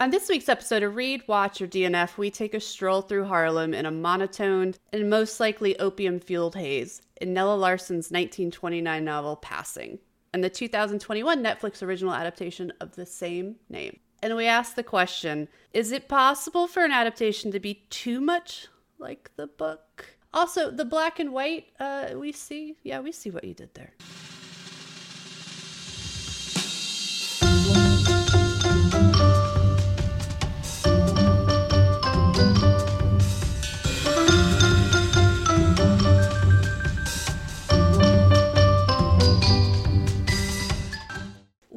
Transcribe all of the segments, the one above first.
On this week's episode of Read, Watch, or DNF, we take a stroll through Harlem in a monotoned and most likely opium fueled haze in Nella Larsen's 1929 novel Passing and the 2021 Netflix original adaptation of the same name. And we ask the question Is it possible for an adaptation to be too much like the book? Also, the black and white, uh, we see, yeah, we see what you did there.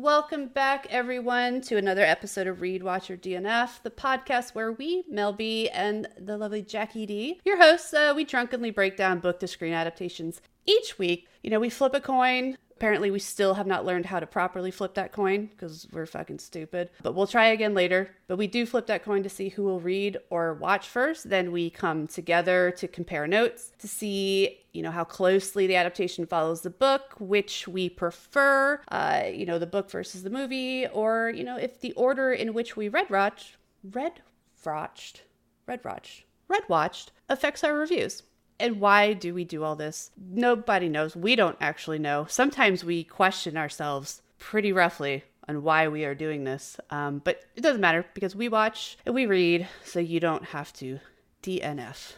Welcome back, everyone, to another episode of Read, Watch, or DNF, the podcast where we, Mel B, and the lovely Jackie D, your hosts, uh, we drunkenly break down book to screen adaptations each week. You know, we flip a coin, Apparently, we still have not learned how to properly flip that coin because we're fucking stupid. But we'll try again later. But we do flip that coin to see who will read or watch first. Then we come together to compare notes to see, you know, how closely the adaptation follows the book, which we prefer, uh, you know, the book versus the movie, or, you know, if the order in which we read watched, read watched, read watched, read watched affects our reviews. And why do we do all this? Nobody knows. We don't actually know. Sometimes we question ourselves pretty roughly on why we are doing this. Um, but it doesn't matter because we watch and we read, so you don't have to DNF.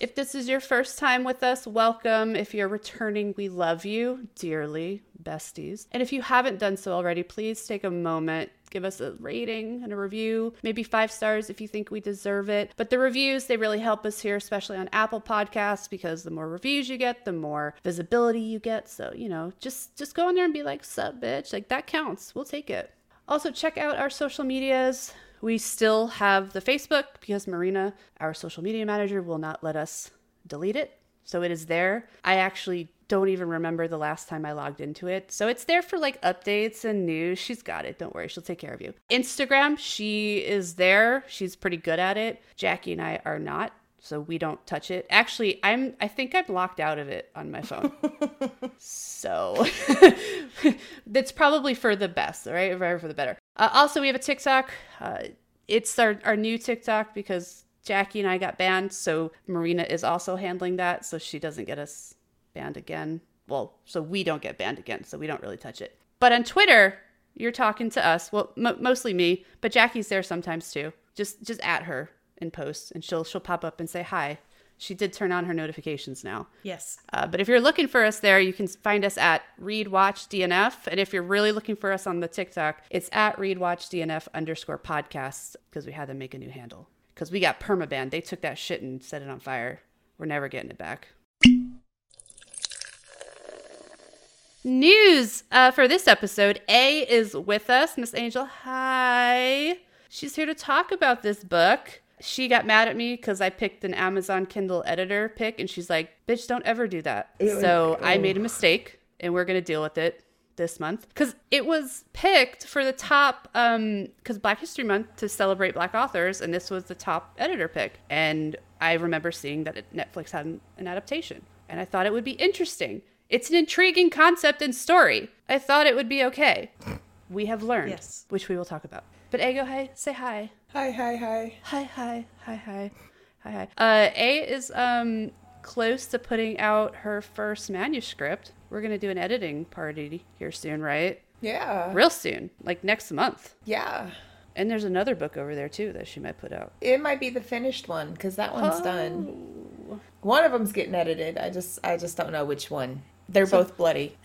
If this is your first time with us, welcome. If you're returning, we love you dearly, besties. And if you haven't done so already, please take a moment give us a rating and a review, maybe five stars if you think we deserve it. But the reviews, they really help us here, especially on Apple Podcasts, because the more reviews you get, the more visibility you get. So, you know, just just go in there and be like, sup, bitch. Like that counts. We'll take it. Also, check out our social medias. We still have the Facebook because Marina, our social media manager, will not let us delete it. So it is there. I actually don't even remember the last time I logged into it. So it's there for like updates and news. She's got it. Don't worry. She'll take care of you. Instagram, she is there. She's pretty good at it. Jackie and I are not. So we don't touch it. Actually, I'm I think I'm locked out of it on my phone. so that's probably for the best, right? Or for the better. Uh, also, we have a TikTok. Uh, it's our, our new TikTok because Jackie and I got banned. So Marina is also handling that. So she doesn't get us banned again. Well, so we don't get banned again, so we don't really touch it. But on Twitter, you're talking to us. Well, m- mostly me, but Jackie's there sometimes too. Just just at her in posts, and she'll she'll pop up and say hi. She did turn on her notifications now. Yes. Uh, but if you're looking for us there, you can find us at Read Watch DNF. And if you're really looking for us on the TikTok, it's at Read Watch DNF underscore podcasts because we had them make a new handle. Because we got permaban. They took that shit and set it on fire. We're never getting it back. News uh, for this episode A is with us. Miss Angel, hi. She's here to talk about this book. She got mad at me because I picked an Amazon Kindle editor pick, and she's like, bitch, don't ever do that. So I made a mistake, and we're going to deal with it this month because it was picked for the top um because black history month to celebrate black authors and this was the top editor pick and i remember seeing that netflix had an, an adaptation and i thought it would be interesting it's an intriguing concept and story. I thought it would be okay. We have learned, Yes. which we will talk about. But A, go hi, say hi. Hi, hi, hi. Hi, hi, hi, hi, hi, hi. Uh, A is um close to putting out her first manuscript. We're gonna do an editing party here soon, right? Yeah. Real soon, like next month. Yeah. And there's another book over there too that she might put out. It might be the finished one because that one's done. One of them's getting edited. I just, I just don't know which one. They're both bloody.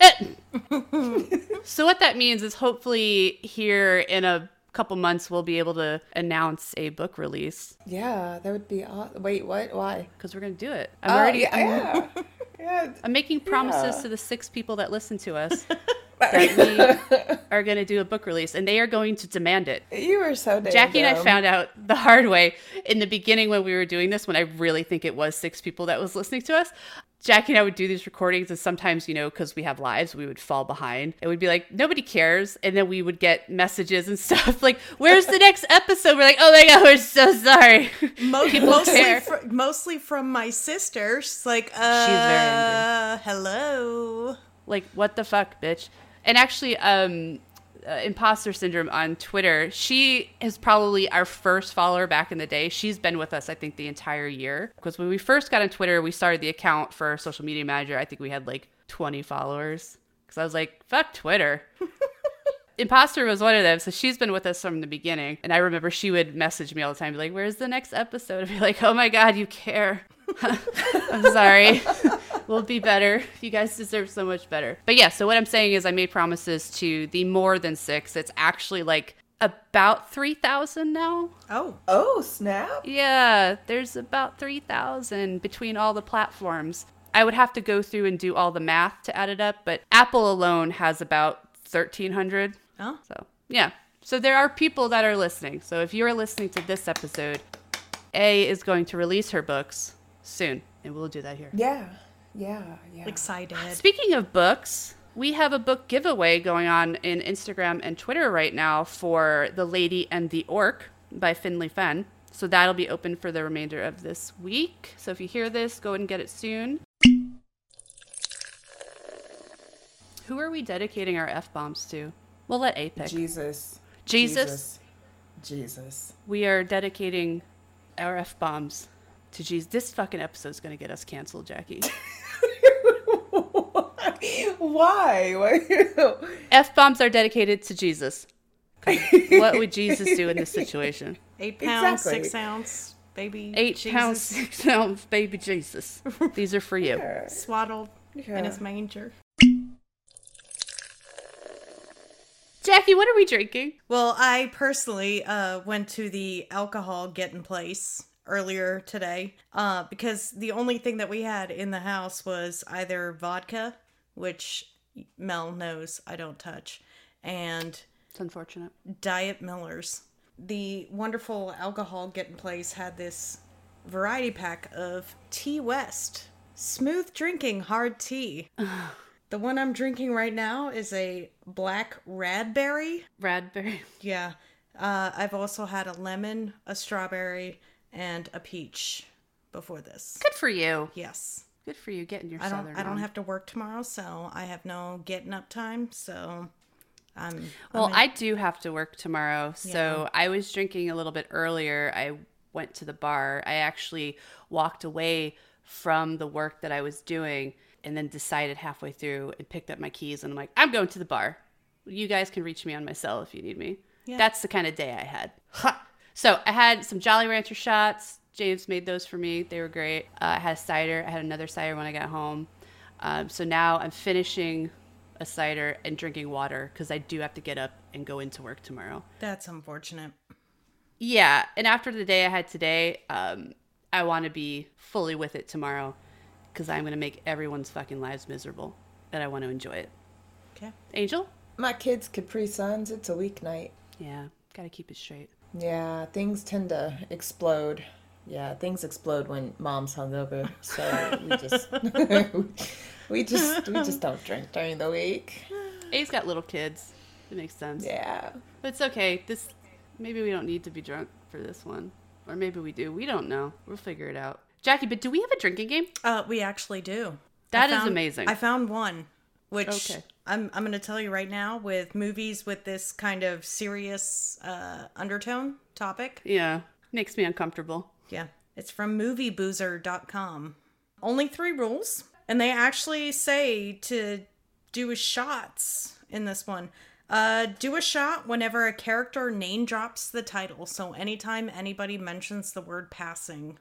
So what that means is hopefully here in a couple months we'll be able to announce a book release Yeah, that would be. Aw- Wait, what? Why? because we're gonna do it. I'm Oh, already yeah, I'm, yeah. yeah. I'm making promises Yeah. to the six people that listen to us that we are gonna do a book release and they are going to demand it. You were so damn Jackie and I found out the hard way in the beginning when we were doing this, when I really think it was six people that was listening to us. Jackie and I would do these recordings, and sometimes, you know, because we have lives, we would fall behind. And we'd be like, nobody cares. And then we would get messages and stuff like, where's the next episode? We're like, oh my God, we're so sorry. Mo- People mostly, fr- mostly from my sister. She's like, uh, very hello. like, what the fuck, bitch? And actually, um, uh, imposter syndrome on Twitter. She is probably our first follower back in the day. She's been with us, I think, the entire year. Because when we first got on Twitter, we started the account for our social media manager. I think we had like 20 followers. Because I was like, fuck Twitter. Imposter was one of them. So she's been with us from the beginning. And I remember she would message me all the time, be like, Where's the next episode? I'd be like, Oh my God, you care. I'm sorry. we'll be better. You guys deserve so much better. But yeah, so what I'm saying is I made promises to the more than six. It's actually like about 3,000 now. Oh, Oh, snap. Yeah, there's about 3,000 between all the platforms. I would have to go through and do all the math to add it up, but Apple alone has about 1,300. oh, So, yeah. So there are people that are listening. So if you're listening to this episode, A is going to release her books soon, and we'll do that here. Yeah. Yeah. Yeah. excited. Speaking of books, we have a book giveaway going on in Instagram and Twitter right now for The Lady and the Orc by Finley Fenn. So that'll be open for the remainder of this week. So if you hear this, go and get it soon. Who are we dedicating our F bombs to? We'll let A pick. Jesus. Jesus? Jesus. We are dedicating our F bombs to Jesus. This fucking episode's gonna get us canceled, Jackie. Why? Why? F bombs are dedicated to Jesus. what would Jesus do in this situation? Eight pounds, Exactly. six ounce, baby. Eight Jesus pounds, six ounce, baby Jesus. These are for you. swaddled Yeah. in his manger. Jackie, what are we drinking? Well, I personally uh, went to the alcohol getting place earlier today uh, because the only thing that we had in the house was either vodka, which Mel knows I don't touch, and It's unfortunate. Diet Millers. The wonderful alcohol getting place had this variety pack of Tea West, smooth drinking hard tea. the one I'm drinking right now is a black radberry. Radberry. Yeah. Uh, I've also had a lemon, a strawberry, and a peach before this. Good for you. Yes. Good for you getting your I don't southern. I don't on. have to work tomorrow, so I have no getting up time, so I'm Well, I'm in- I do have to work tomorrow. So I was drinking a little bit earlier. I went to the bar. I actually walked away from the work that I was doing and then decided halfway through and picked up my keys and I'm like, I'm going to the bar. You guys can reach me on my cell if you need me. Yeah. That's the kind of day I had. Ha! So I had some Jolly Rancher shots. James made those for me. They were great. Uh, I had a cider. I had another cider when I got home. Um, so now I'm finishing a cider and drinking water because I do have to get up and go into work tomorrow. that's unfortunate. Yeah, and after the day I had today, um, I want to be fully with it tomorrow because I'm going to make everyone's fucking lives miserable and I want to enjoy it. Okay. Angel? My kids Capri Suns. It's a weeknight. Yeah, got to keep it straight. Yeah, things tend to explode. Yeah, things explode when mom's hungover. So we just we just we just don't drink during the week. A's got little kids. It makes sense. Yeah. But it's okay. This maybe we don't need to be drunk for this one, or maybe we do. We don't know. We'll figure it out. Jackie, but do we have a drinking game? Uh, we actually do. That I is found- amazing. I found one, which Okay. I'm I'm going to tell you right now. With movies with this kind of serious uh, undertone topic, Yeah, makes me uncomfortable. yeah, it's from MovieBoozer.com. Only three rules, and they actually say to do a shots in this one. Uh, do a shot whenever a character name drops the title. So anytime anybody mentions the word passing,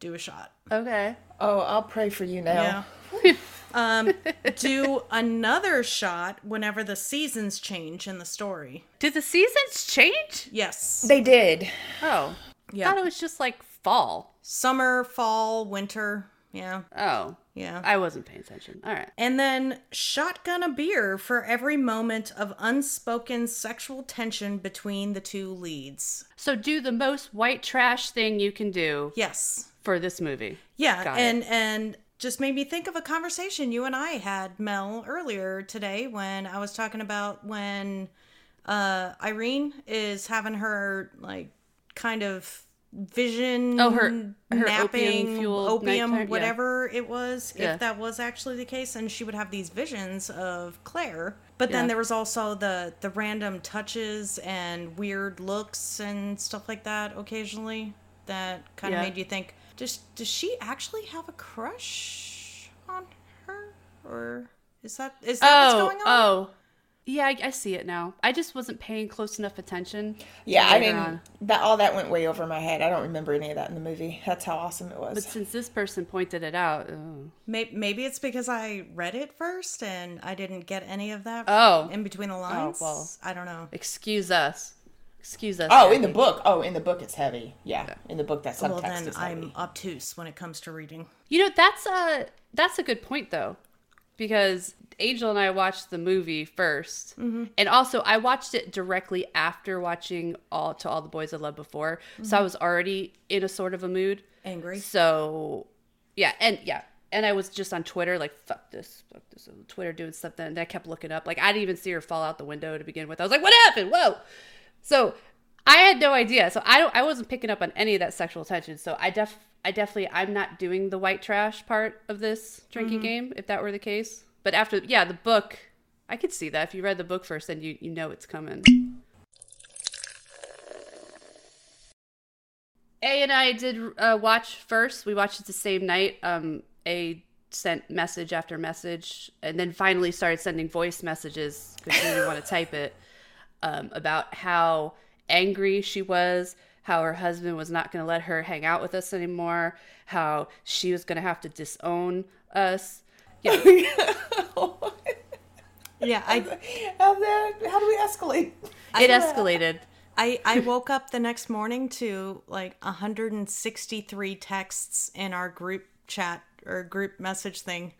do a shot. Okay. Oh, I'll pray for you now. Yeah. um, do another shot whenever the seasons change in the story. Did the seasons change? Yes. They did. Oh, Yeah. thought it was just like fall. Summer, fall, winter. Yeah. Oh, Yeah. I wasn't paying attention. All right. And then shotgun a beer for every moment of unspoken sexual tension between the two leads. So do the most white trash thing you can do Yes. For this movie. Yeah, Got it. and and just made me think of a conversation you and I had, Mel, earlier today when I was talking about when uh Irene is having her like kind of vision Oh, her- her napping opium nighttime- yeah. whatever it was Yeah. if that was actually the case and she would have these visions of claire but then there was also the the random touches and weird looks and stuff like that occasionally that kind of Yeah. made you think does does she actually have a crush on her or is that is that Oh, what's going on oh. Yeah, I, I see it now. I just wasn't paying close enough attention. Yeah, I mean on. that all that went way over my head. I don't remember any of that in the movie. That's how awesome it was. But since this person pointed it out, oh. Maybe, maybe it's because I read it first and I didn't get any of that Oh. in between the oh, lines. well. I don't know. excuse us. Excuse us. oh, in the book. Oh, in the book it's heavy. Yeah, in the book that subtext Well, then is I'm obtuse when it comes to reading. You know, that's a that's a good point though, because Angel and I watched the movie 1st Mm-hmm. and also I watched it directly after watching all to all the boys I loved before, so Mm-hmm. I was already in a sort of a mood. Angry. So, yeah, and yeah, and I was just on Twitter like fuck this, fuck this, on Twitter doing something, and I kept looking up. Like I didn't even see her fall out the window to begin with. I was like, what happened? Whoa! So I had no idea. So I don't, I wasn't picking up on any of that sexual tension. So I def, I definitely, I'm not doing the white trash part of this drinking game. If that were the case, but after, yeah, the book, I could see that if you read the book first, then you you know it's coming. A and I did uh, watch first. We watched it the same night. Um, A sent message after message, and then finally started sending voice messages because she didn't want to type it um, about how angry she was, how her husband was not going to let her hang out with us anymore, how she was going to have to disown us. Yeah, Yeah, I How, that, how do we escalate? it escalated. I, I woke up the next morning to like 163 texts in our group chat or group message thing,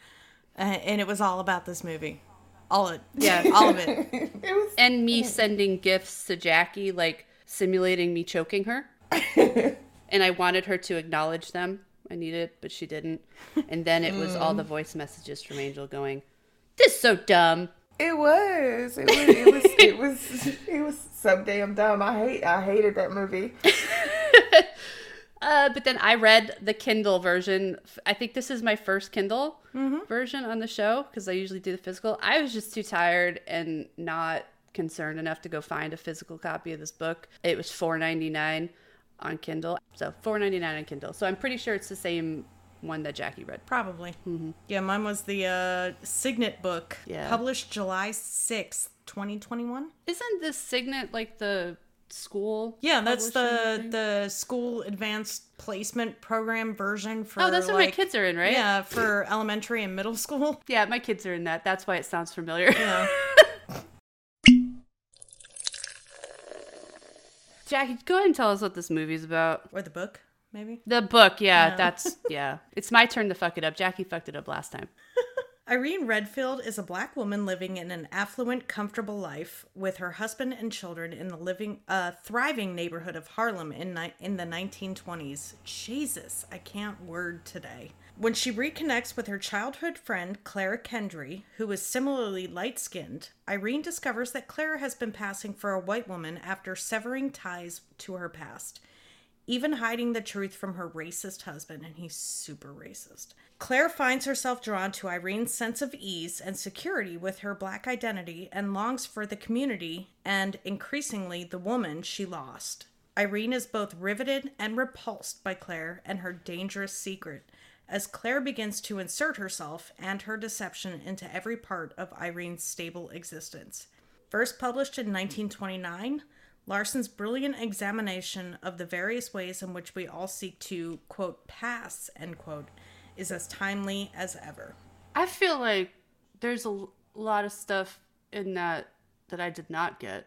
uh, and it was all about this movie. All of it. Yeah. all of it. It was and me sending gifts to Jackie, like simulating me choking her. and I wanted her to acknowledge them. I needed, but she didn't. And then it was all the mm. voice messages from Angel going, "This is so dumb." It was. It was. It was. It was. It was so damn dumb. I hate. I hated that movie. Uh, but then I read the Kindle version. I think this is my first Kindle version on the show because I usually do the physical. I was just too tired and not concerned enough to go find a physical copy of this book. It was four ninety nine on Kindle, so four ninety nine on Kindle. So I'm pretty sure it's the same one that Jackie read. Probably. Yeah, mine was the uh, Signet book, Yeah. published July 6th, 2021. Isn't this Signet like the school? Yeah, that's the thing? the school advanced placement program version for Oh, that's what my kids are in, right? Yeah, for elementary and middle school. Yeah, my kids are in that. That's why it sounds familiar. Yeah. Jackie, go ahead and tell us what this movie's about. or the book, maybe. The book, yeah, Yeah. that's yeah. It's my turn to fuck it up. Jackie fucked it up last time. Irene Redfield is a black woman living in an affluent, comfortable life with her husband and children in the living, uh, thriving neighborhood of Harlem in ni- in the 1920s. Jesus, I can't word today. When she reconnects with her childhood friend Clara Kendry, who is similarly light-skinned, Irene discovers that Clara has been passing for a white woman after severing ties to her past even hiding the truth from her racist husband, and he's super racist. Claire finds herself drawn to Irene's sense of ease and security with her black identity and longs for the community and, increasingly, the woman she lost. Irene is both riveted and repulsed by Claire and her dangerous secret as Claire begins to insert herself and her deception into every part of Irene's stable existence. First published in 1929, Larsen's brilliant examination of the various ways in which we all seek to, quote, pass, end quote, is as timely as ever. I feel like there's a lot of stuff in that that I did not get.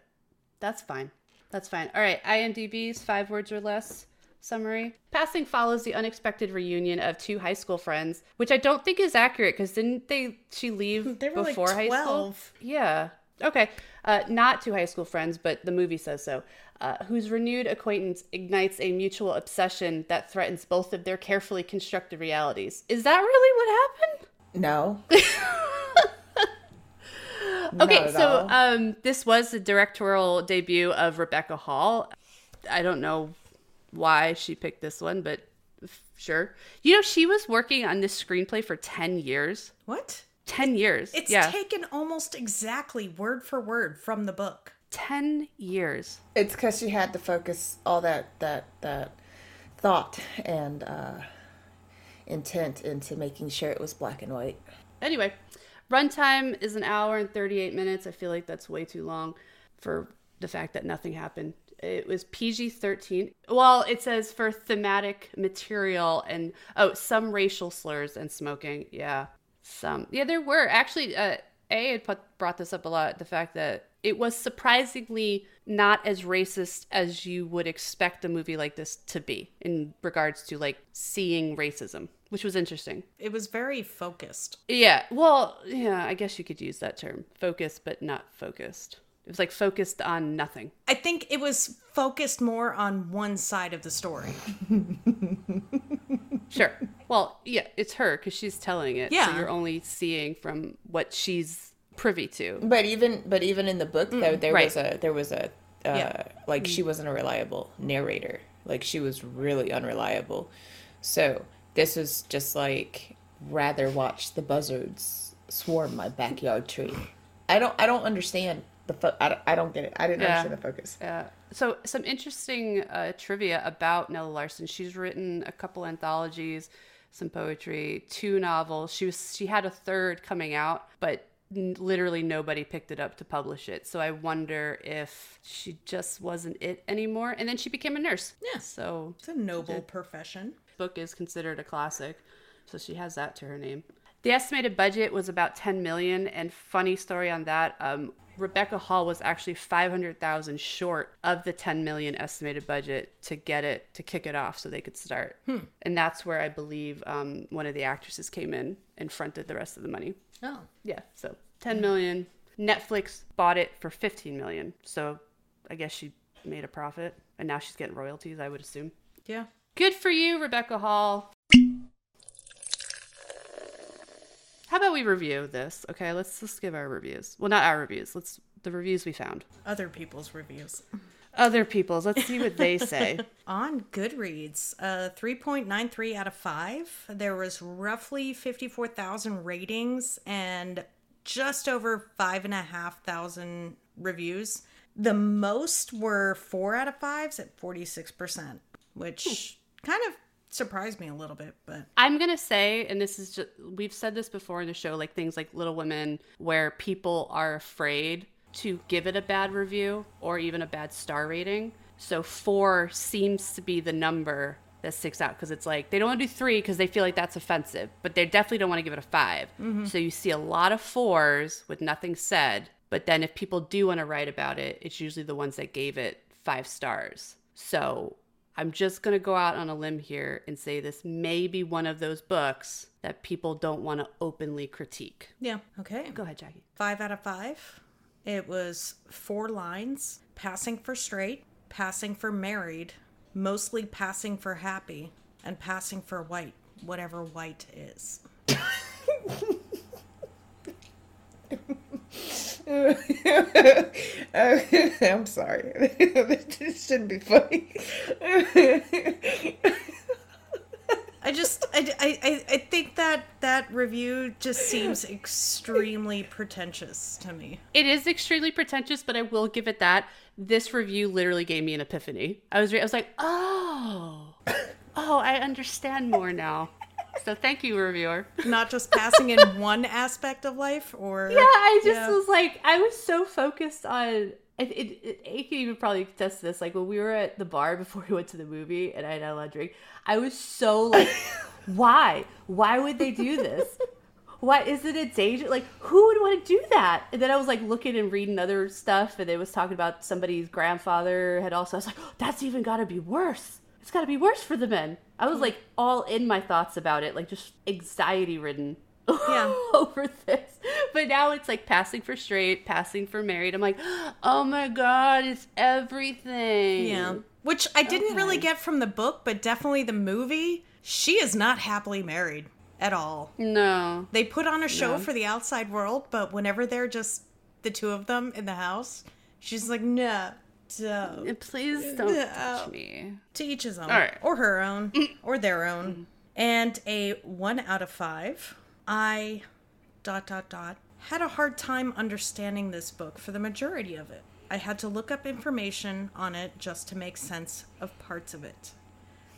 That's fine. That's fine. All right, IMDb's five words or less summary. Passing follows the unexpected reunion of two high school friends, which I don't think is accurate because didn't they she leave were like before high school? Yeah. Okay. Uh, not two high school friends, but the movie says so. Uh, whose renewed acquaintance ignites a mutual obsession that threatens both of their carefully constructed realities. Is that really what happened? No. Okay, so um, this was the directorial debut of Rebecca Hall. I don't know why she picked this one, but sure. You know, she was working on this screenplay for 10 years. What? 10 years. It's yeah. taken almost exactly word for word from the book. 10 years. It's because she had to focus all that that that thought and uh, intent into making sure it was black and white. Anyway, runtime is an hour and 38 minutes. I feel like that's way too long for the fact that nothing happened. It was PG 13. Well, it says for thematic material and, oh, some racial slurs and smoking. Yeah, some. Yeah, there were. Actually, uh, A had put, brought this up a lot the fact that it was surprisingly not as racist as you would expect a movie like this to be in regards to like seeing racism, which was interesting. It was very focused. Yeah. Well, yeah, I guess you could use that term. Focused, but not focused. It was like focused on nothing. I think it was focused more on one side of the story. Sure. well, yeah, it's her because she's telling it. Yeah. So Yeah. you're only seeing from what she's privy to. But even but even in the book, though, there right. was a there was a uh, Yeah. like she wasn't a reliable narrator. Like she was really unreliable. So this is just like rather watch the buzzards swarm my backyard tree. I don't I don't understand the fo- I, don't, I don't get it. I didn't Yeah. understand the focus. Uh, so some interesting uh, trivia about Nella Larsen. She's written a couple anthologies, some poetry, two novels. She was she had a third coming out, but n- literally nobody picked it up to publish it. So I wonder if she just wasn't it anymore. And then she became a nurse. Yeah. So It's a noble profession. book is considered a classic, so she has that to her name. The estimated budget was about 10 million, and funny story on that. Um, Rebecca Hall was actually 500,000 short of the 10 million estimated budget to get it to kick it off so they could start. And that's where I believe um, one of the actresses came in and fronted the rest of the money. Oh. Yeah, so 10 million. Netflix bought it for 15 million. So I guess she made a profit, and now she's getting royalties, I would assume. Yeah. Good for you, Rebecca Hall. How about we review this? Okay, let's let's give our reviews. Well, not our reviews. Let's the reviews we found. Other people's reviews. Other people's. Let's see what they say. On Goodreads, uh, 3.93 out of 5. There was roughly 54,000 ratings and just over 5,500 reviews. The most were 4 out of 5s at 46%, which kind of surprised me a little bit, but I'm gonna say, and this is just we've said this before in the show, like things like Little Women, where people are afraid to give it a bad review or even a bad star rating. So four seems to be the number that sticks out because it's like they don't want to do three because they feel like that's offensive, but they definitely don't want to give it a 5 mm-hmm. So you see a lot of fours with nothing said, but then if people do want to write about it, it's usually the ones that gave it five stars. So I'm just going to go out on a limb here and say this may be one of those books that people don't want to openly critique. yeah. Okay. Go ahead, Jackie. 5 out of 5. It was four lines passing for straight, passing for married, mostly passing for happy, and passing for white, whatever white is. I'm sorry. this shouldn't be funny. I just, I, I, I- I think that that review just seems extremely pretentious to me. It is extremely pretentious, but I will give it that. This review literally gave me an epiphany. I was, re- I was like, oh, oh, I understand more now. So thank you, reviewer. Not just passing in one aspect of life, or Yeah, I just Yeah. was like, I was so focused on. It, it, it, it can even probably attest to this. Like when we were at the bar before we went to the movie, and I had a lot of drink. I was so like, why? Why would they do this? Why is it a danger? Like who would want to do that? And then I was like looking and reading other stuff, and it was talking about somebody's grandfather had also. I was like, oh, that's even got to be worse. It's got to be worse for the men. I was mm. like all in my thoughts about it, like just anxiety ridden Yeah. over this. But now it's like passing for straight, passing for married. I'm like, oh my god, it's everything. Yeah. Which I didn't really get from the book, but definitely the movie. She is not happily married at all. No. They put on a show No. for the outside world, but whenever they're just the two of them in the house, she's like, nah, Um, don't. Please don't No. touch um, me. To each his own. Right. Or her own. Mm. or their own. Mm. And a one out of five. I dot dot dot had a hard time understanding this book for the majority of it. I had to look up information on it just to make sense of parts of it.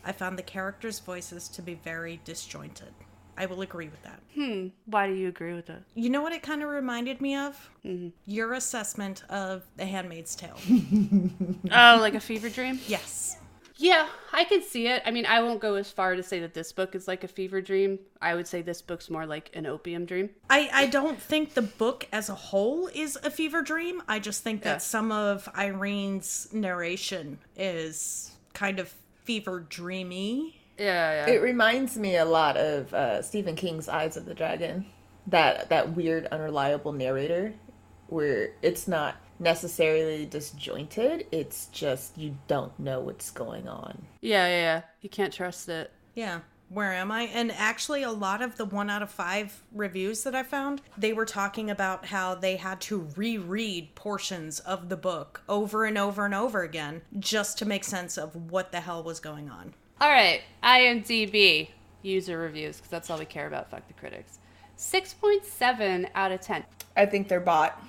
I found the characters' voices to be very disjointed. I will agree with that. Hmm. Why do you agree with that? You know what it kind of reminded me of? Your assessment of The Handmaid's Tale. Oh, like a fever dream? yes. Yeah, I can see it. I mean, I won't go as far to say that this book is like a fever dream. I would say this book's more like an opium dream. I, I don't think the book as a whole is a fever dream. I just think that Yeah. some of Irene's narration is kind of fever dreamy. Yeah, yeah. It reminds me a lot of uh, Stephen King's Eyes of the Dragon. That that weird, unreliable narrator, where it's not necessarily disjointed. It's just you don't know what's going on. yeah, yeah, yeah. You can't trust it. Yeah. Where am I? And actually, a lot of the one out of five reviews that I found, they were talking about how they had to reread portions of the book over and over and over again just to make sense of what the hell was going on. All right, IMDb user reviews because that's all we care about. Fuck the critics. Six point seven out of ten. I think they're bought.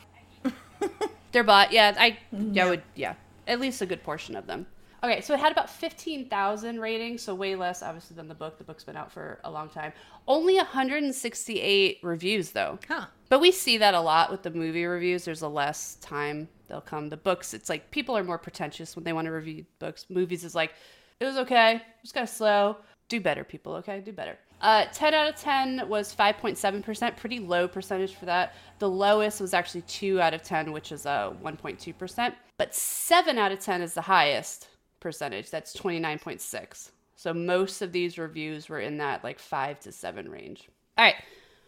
They're bought. Mm-hmm. Yeah, I yeah. would yeah at least a good portion of them. Okay, so it had about fifteen thousand ratings, so way less obviously than the book. The book's been out for a long time. Only one hundred and sixty-eight reviews though. Huh. But we see that a lot with the movie reviews. There's a less time they'll come. The books, it's like people are more pretentious when they want to review books. Movies is like, it was okay, it was kind of slow. Do better, people, okay? Do better. Uh, 10 out of 10 was 5.7%, pretty low percentage for that. The lowest was actually 2 out of 10, which is uh, 1.2%. But 7 out of 10 is the highest percentage. That's 29.6. So most of these reviews were in that like 5 to 7 range. All right.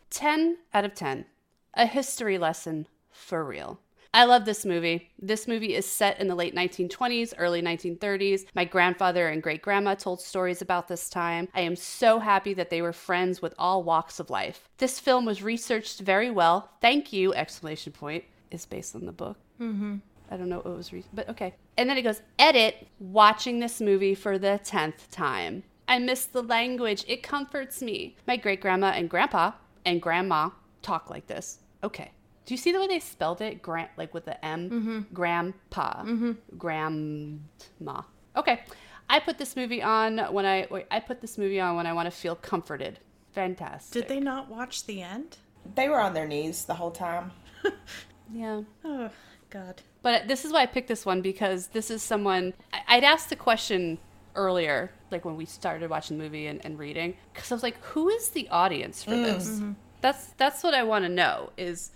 10 out of 10. A history lesson for real. I love this movie. This movie is set in the late 1920s, early 1930s. My grandfather and great grandma told stories about this time. I am so happy that they were friends with all walks of life. This film was researched very well. Thank you! Exclamation point is based on the book. Mm-hmm. I don't know what was, re- but okay. And then it goes, edit, watching this movie for the 10th time. I miss the language. It comforts me. My great grandma and grandpa and grandma talk like this. Okay. Do you see the way they spelled it? Grant, like with the M? Mm-hmm. Grandpa. Mm-hmm. Grandma. Okay. I put this movie on when I wait, I put this movie on when I want to feel comforted. Fantastic. Did they not watch the end? They were on their knees the whole time. Yeah. Oh, God. But this is why I picked this one because this is someone I- I'd asked the question earlier, like when we started watching the movie and, and reading, because I was like, who is the audience for this? That's that's what I want to know is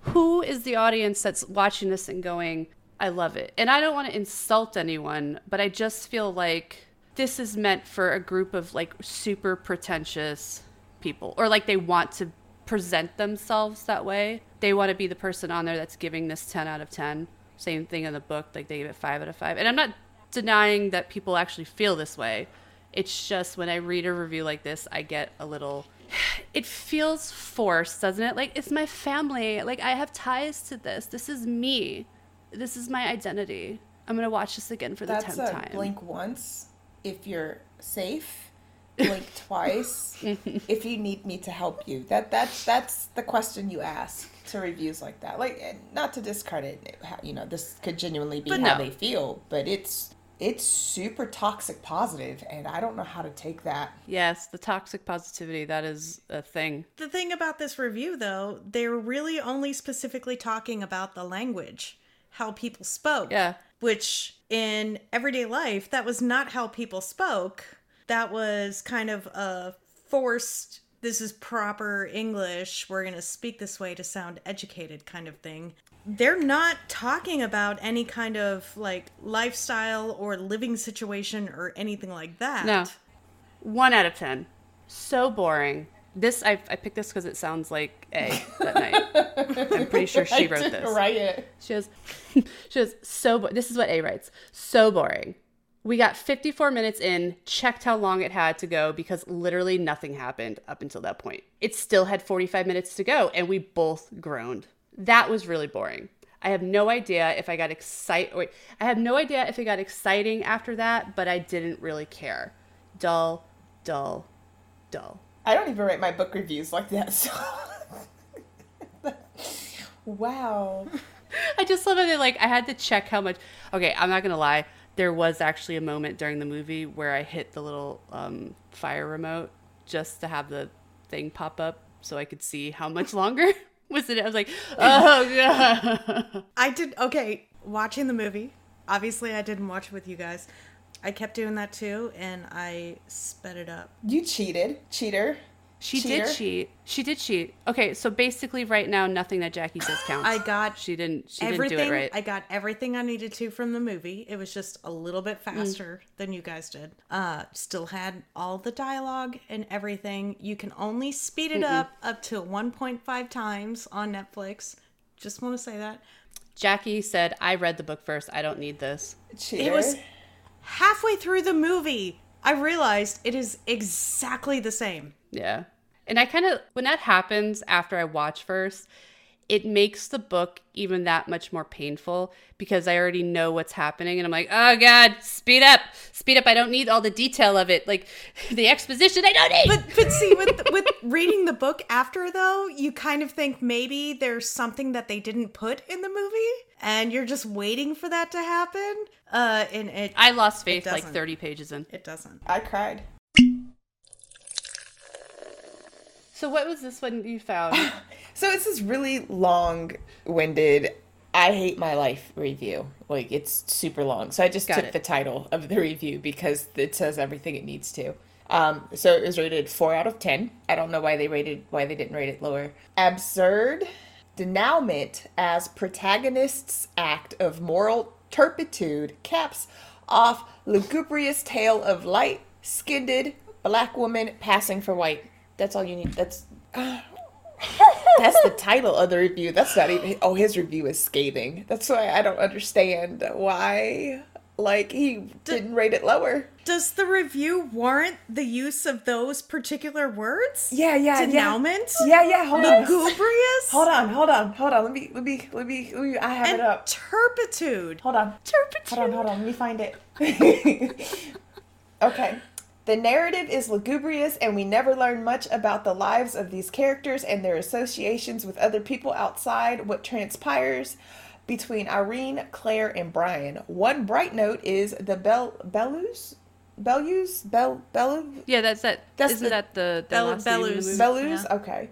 who is the audience that's watching this and going, I love it. And I don't want to insult anyone, but I just feel like this is meant for a group of like super pretentious people or like they want to present themselves that way. They want to be the person on there that's giving this 10 out of 10. Same thing in the book, like they give it 5 out of 5. And I'm not denying that people actually feel this way. It's just when I read a review like this, I get a little it feels forced, doesn't it? Like it's my family. Like I have ties to this. This is me. This is my identity. I'm gonna watch this again for the tenth time. blink once if you're safe. Blink twice if you need me to help you. That that's that's the question you ask to reviews like that. Like, eh, not to discredit, how, you know, this could genuinely be But how no. they feel, but it's it's super toxic positive, and I don't know how to take that. Yes, the toxic positivity. That is a thing. The thing about this review, though, they're really only specifically talking about the language, how people spoke. Yeah. Which in everyday life, that was not how people spoke. That was kind of a forced, this is proper English, we're going to speak this way to sound educated kind of thing. They're not talking about any kind of like lifestyle or living situation or anything like that. No. One out of ten. So boring. This I, I picked this because it sounds like A that night. I'm pretty sure she wrote this. Write it. She goes, she goes, so, bo- this is what A writes. So boring. We got 54 minutes in, checked how long it had to go because literally nothing happened up until that point. It still had 45 minutes to go, and we both groaned. That was really boring. I have no idea if I got excited. Wait, I have no idea if it got exciting after that, but I didn't really care. Dull, dull, dull. I don't even write my book reviews like that. So. wow. I just love it. Like I had to check how much. Okay, I'm not gonna lie. There was actually a moment during the movie where I hit the little um, fire remote just to have the thing pop up so I could see how much longer was it. I was like, oh god. I did okay watching the movie. Obviously, I didn't watch it with you guys. I kept doing that too, and I sped it up. You cheated, cheater. She Cheater. did cheat. She did cheat. Okay, so basically, right now, nothing that Jackie says counts. I got She didn't. She everything. didn't do it right. I got everything I needed to from the movie. It was just a little bit Mm. faster than you guys did. Uh, still had all the dialogue and everything. You can only speed it up up to 1.5 times on Netflix. Just want to say that. Jackie said, "I read the book first. I don't need this." Cheater. It was halfway through the movie. I realized it is exactly the same. Yeah. And I kind of, when that happens after I watch first, it makes the book even that much more painful because I already know what's happening. And I'm like, oh God, speed up, speed up. I don't need all the detail of it. Like the exposition, I don't need. But but see with with reading the book after though, you kind of think maybe there's something that they didn't put in the movie and you're just waiting for that to happen. Uh and it I lost faith like 30 pages in. it doesn't. I cried. So what was this one you found? So it's this really long-winded I hate my life review. Like it's super long. So I just Got took it. the title of the review because it says everything it needs to. Um, so it was rated four out of ten. I don't know why they rated why they didn't rate it lower. Absurd denouement as protagonist's act of moral turpitude caps off lugubrious tale of light skinned black woman passing for white. That's all you need. That's that's the title of the review. That's not even. Oh, his review is scathing. That's why I don't understand why. Like he didn't rate it lower. Does the review warrant the use of those particular words? Yeah, yeah, yeah. Denouement? Yeah, yeah. Hold on. Lugubrious? Hold on, hold on, hold on. Let me, let me, let me. Let me I have And it up. turpitude. Hold on. Turpitude. Hold on, hold on. Let me find it. okay. The narrative is lugubrious, and we never learn much about the lives of these characters and their associations with other people outside what transpires between Irene, Claire, and Brian. One bright note is the Bel Bellus, Bellus, Bell Bellu, yeah, that's that. That's Isn't the- that the, the Bell- last name Bellus. Bellus? Yeah. Okay.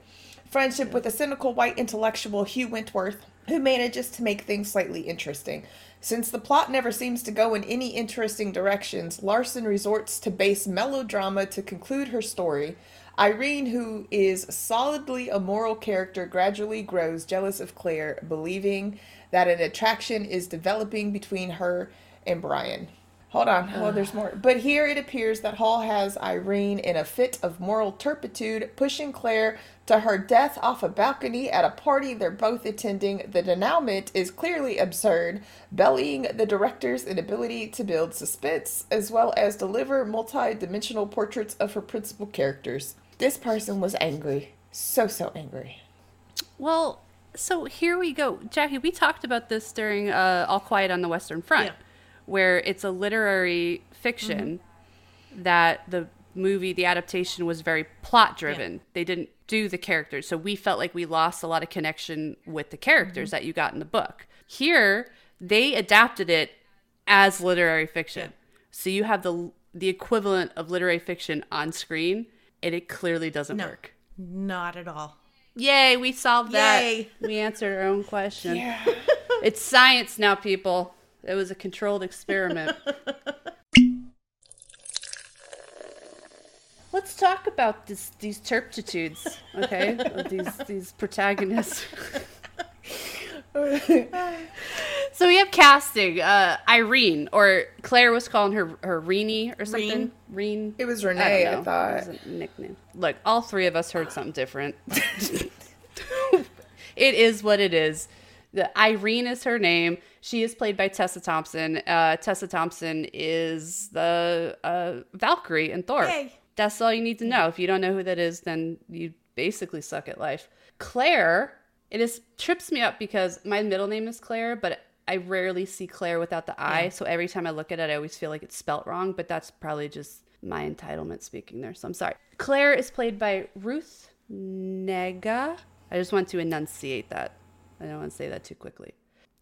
Friendship with a cynical white intellectual, Hugh Wentworth, who manages to make things slightly interesting. Since the plot never seems to go in any interesting directions, Larsen resorts to base melodrama to conclude her story. Irene, who is solidly a moral character, gradually grows jealous of Claire, believing that an attraction is developing between her and Brian. Hold on. Well, there's more. But here it appears that Hall has Irene in a fit of moral turpitude, pushing Claire to her death off a balcony at a party they're both attending. The denouement is clearly absurd, bellying the director's inability to build suspense, as well as deliver multi dimensional portraits of her principal characters. This person was angry. So, so angry. Well, so here we go, Jackie. We talked about this during uh, All Quiet on the Western Front, Yeah. Where it's a literary fiction that the movie, the adaptation, was very plot driven. They didn't do the characters, so we felt like we lost a lot of connection with the characters mm-hmm. that you got in the book. Here, they adapted it as literary fiction, so you have the the equivalent of literary fiction on screen, and it clearly doesn't No. work. Not at all. Yay, we solved that. We answered our own question. Yeah. It's science now, people. It was a controlled experiment. Let's talk about this, these turpitudes, okay? these these protagonists. so we have casting. Uh, Irene, or Claire was calling her her Reenie or something. Reen. It was I Renee, don't I, know. thought. It was a nickname. Look, all three of us heard something different. it is what it is. The Irene is her name. She is played by Tessa Thompson. Uh, Tessa Thompson is the uh, Valkyrie in Thor. Yay. That's all you need to know. If you don't know who that is, then you basically suck at life. Claire It is trips me up because my middle name is Claire, but I rarely see Claire without the I. So every time I look at it, I always feel like it's spelt wrong. But that's probably just my entitlement speaking there. So I'm sorry. Claire is played by Ruth Negga. I just want to enunciate that. I don't want to say that too quickly.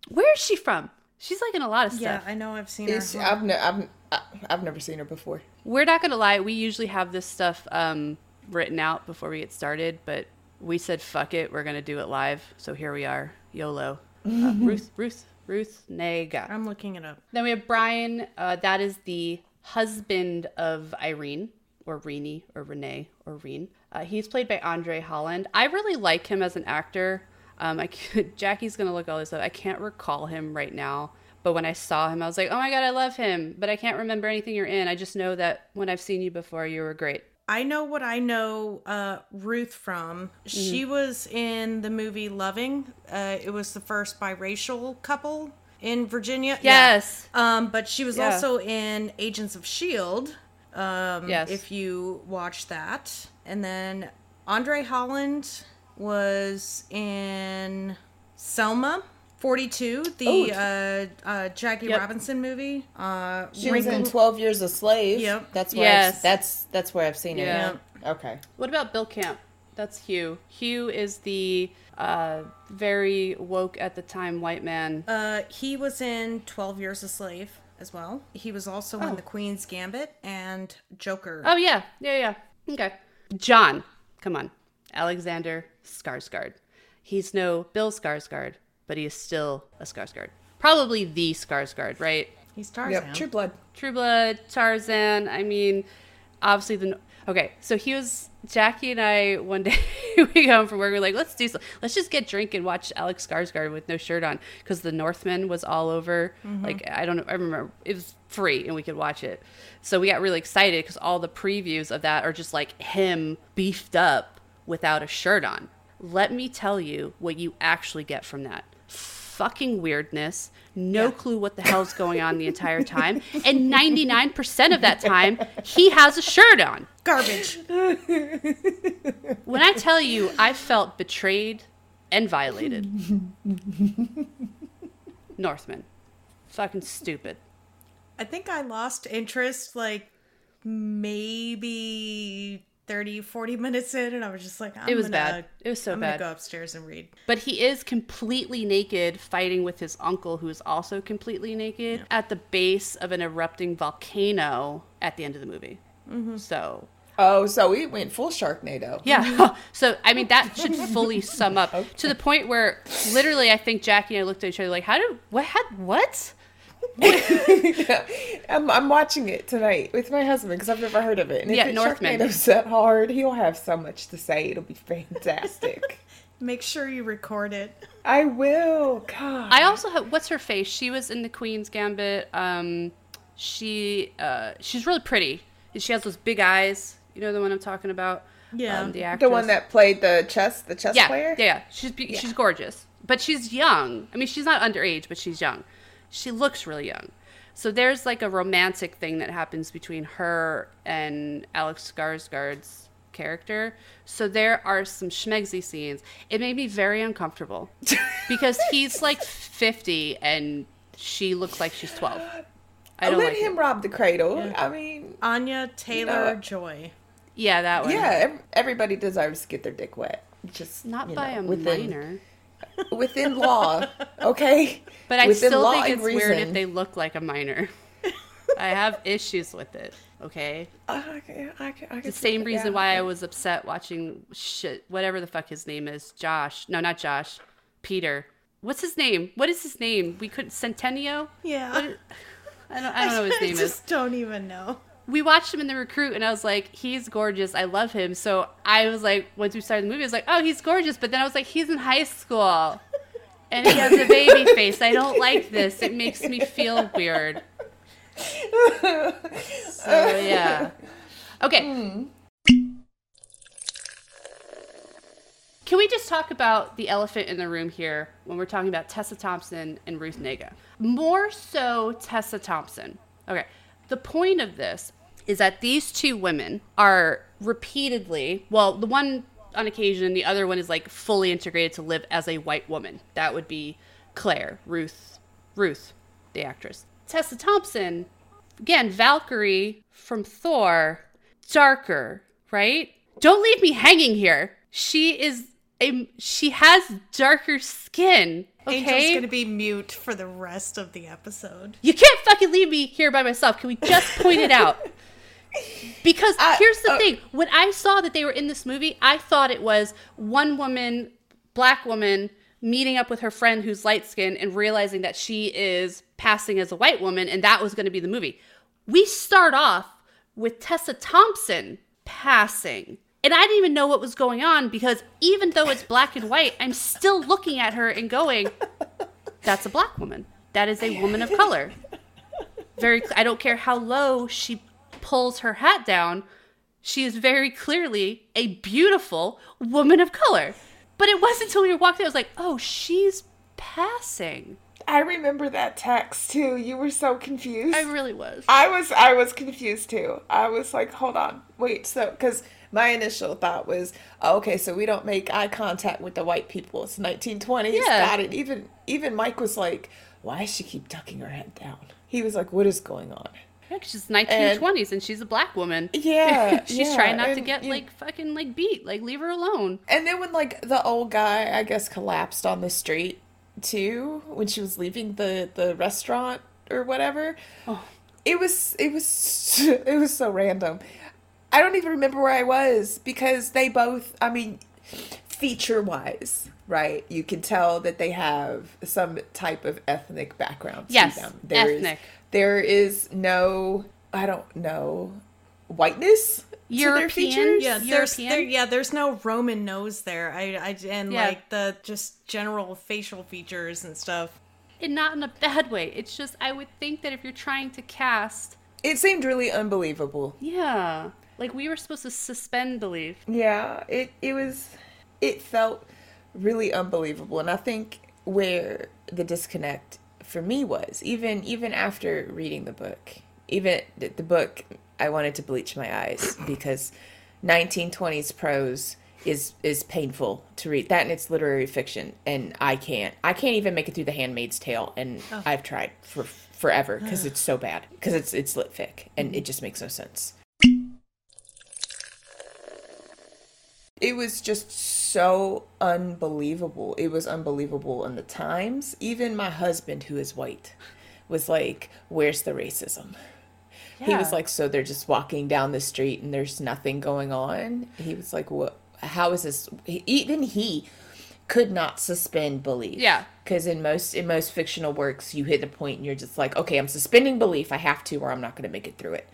Where is she from? She's like in a lot of stuff. Yeah. I know. I've seen her. It's, I've, ne- I've, I- I've never seen her before. We're not gonna lie. We usually have this stuff um, written out before we get started, but we said fuck it. We're gonna do it live. So here we are. YOLO. Uh, Ruth, Ruth, Ruth Negga. I'm looking it up. Then we have Brian. Uh, that is the husband of Irene, or Renee, or Renee, or Reen. Uh, he's played by Andre Holland. I really like him as an actor. Um, I Jackie's gonna look all this up. I can't recall him right now, but when I saw him, I was like, "Oh my god, I love him!" But I can't remember anything you're in. I just know that when I've seen you before, you were great. I know what I know uh, Ruth from. She was in the movie Loving. Uh, it was the first biracial couple in Virginia. Yeah. Yes. Um, but she was Yeah. also in Agents of Shield. Um, Yes. If you watch that, and then Andre Holland was in Selma. 42, the Oh. uh, uh, Jackie Yep. Robinson movie. Uh, She was in Twelve Years a Slave. Yep. That's where Yes. I've, that's that's where I've seen her. Yeah. Okay. What about Bill Camp? That's Hugh. Hugh is the uh, very woke at the time white man. Uh, he was in 12 Years a Slave as well. He was also Oh. in The Queen's Gambit and Joker. Oh yeah, yeah, yeah. Okay. John, come on, Alexander Skarsgård. He's no Bill Skarsgård, but he is still a Skarsgård. Probably the Skarsgård, right? He's Tarzan. Yep. True Blood. True Blood, Tarzan. I mean, obviously the. Okay, so he was Jackie and I one day we go home from work. We're like, let's do so. Let's just get drink and watch Alex Skarsgård with no shirt on because The Northman was all over. Mm-hmm. Like I don't know, I remember it was free and we could watch it. So we got really excited because all the previews of that are just like him beefed up without a shirt on. Let me tell you what you actually get from that fucking weirdness, no clue what the hell's going on the entire time, and 99% of that time he has a shirt on. Garbage. When I tell you I felt betrayed and violated. Northman. Fucking stupid. I think I lost interest like maybe 30, 40 minutes in, and I was just like, I'm It was gonna, bad. It was so I'm bad. gonna go upstairs and read. But he is completely naked fighting with his uncle, who is also completely naked, at the base of an erupting volcano at the end of the movie. Mm-hmm. So Oh, so we went full Sharknado. Yeah. Mm-hmm. so I mean that should fully sum up to the point where literally I think Jackie and I looked at each other like, how did what had what? I'm, I'm watching it tonight with my husband because I've never heard of it. And Yeah, if it's Northman. Sharknado's that hard, he'll have so much to say. It'll be fantastic. Make sure you record it. I will. God. I also have what's her face? She was in the Queen's Gambit. Um, she uh, she's really pretty. And She has those big eyes. You know the one I'm talking about. Yeah. um, the actress. the one that played the chess, the chess yeah, player. yeah, yeah. She's be- she's gorgeous, but she's young. I mean, she's not underage, but she's young. She looks really young. So there's like a romantic thing that happens between her and Alex Skarsgård's character. So there are some schmegsy scenes. It made me very uncomfortable because he's like 50 and she looks like she's 12. I don't Let like him it. rob the cradle. I mean, Anya Taylor know- Joy. Yeah, that one. yeah, everybody deserves to get their dick wet. Just Not you by know, a within, minor. Within law. Okay, But I Within still law think and it's weird if they look like a minor. I have issues with it. Okay. I can, I can, I The same that, reason yeah. why I was upset watching shit, whatever the fuck his name is. Josh. No, not Josh. Peter. What's his name? What is his name? We could Centineo? Yeah. What is- I don't, I don't know what his name I is. just don't even know. We watched him in the recruit, and I was like, he's gorgeous. I love him. So I was like, once we started the movie, I was like, oh, he's gorgeous. But then I was like, he's in high school, and he has a baby face. I don't like this. It makes me feel weird. So yeah. Okay. Can we just talk about the elephant in the room here when we're talking about Tessa Thompson and Ruth Negga? More so Tessa Thompson. Okay. The point of this is that these two women are repeatedly, well, the one on occasion. The other one is like fully integrated to live as a white woman. That would be Claire, Ruth, Ruth, the actress. Tessa Thompson, again, Valkyrie from Thor, darker, right? Don't leave me hanging here. She is a she has darker skin. Okay. Angel's gonna be mute for the rest of the episode. You can't fucking leave me here by myself. Can we just point it out? Because I- here's the uh, thing: when I saw that they were in this movie, I thought it was one woman, black woman, meeting up with her friend who's light skinned and realizing that she is passing as a white woman, and that was going to be the movie. We start off with Tessa Thompson passing. And I didn't even know what was going on because even though it's black and white, I'm still looking at her and going, that's a black woman. That is a woman of color. Very, I don't care how low she pulls her hat down. She is very clearly a beautiful woman of color. But it wasn't until we walked in, I was like, oh, she's passing. I remember that text too. You were so confused. I really was. I was I was confused too. I was like, hold on, wait. So because my initial thought was, oh, okay, so we don't make eye contact with the white people. It's 1920s. Yeah. Got it. Even even Mike was like, why does she keep ducking her head down? He was like, what is going on? Yeah, she's 1920s and she's a black woman. Yeah, she's yeah, trying not to get like fucking like beat. Like leave her alone. And then when like the old guy, I guess, collapsed on the street too, when she was leaving the the restaurant or whatever, oh. it was it was it was so random. I don't even remember where I was because they both. I mean, feature wise, right? You can tell that they have some type of ethnic background. Yes, to them. There is- ethnic. there is no. I don't know whiteness to their European? features. Yeah, there's there, yeah, there's no Roman nose there. I, I and Yeah. like the just general facial features and stuff. And not in a bad way. It's just I would think that if you're trying to cast, It seemed really unbelievable. yeah, like we were supposed to suspend belief. Yeah, it it was it felt really unbelievable and I think where the disconnect for me was even even after reading the book. Even the, the book I wanted to bleach my eyes because 1920s prose is is painful to read. That and it's literary fiction and I can't. I can't even make it through The Handmaid's Tale and oh. I've tried for forever because it's so bad because it's it's lit fic and it just makes no sense. It was just so unbelievable. It was unbelievable in the times. Even my husband, who is white, was like, Where's the racism? He was like, So they're just walking down the street and there's nothing going on. He was like, What? How is this? Even he could not suspend belief. Yeah. Because in most in most fictional works, you hit a point and you're just like, okay, I'm suspending belief. I have to, or I'm not going to make it through it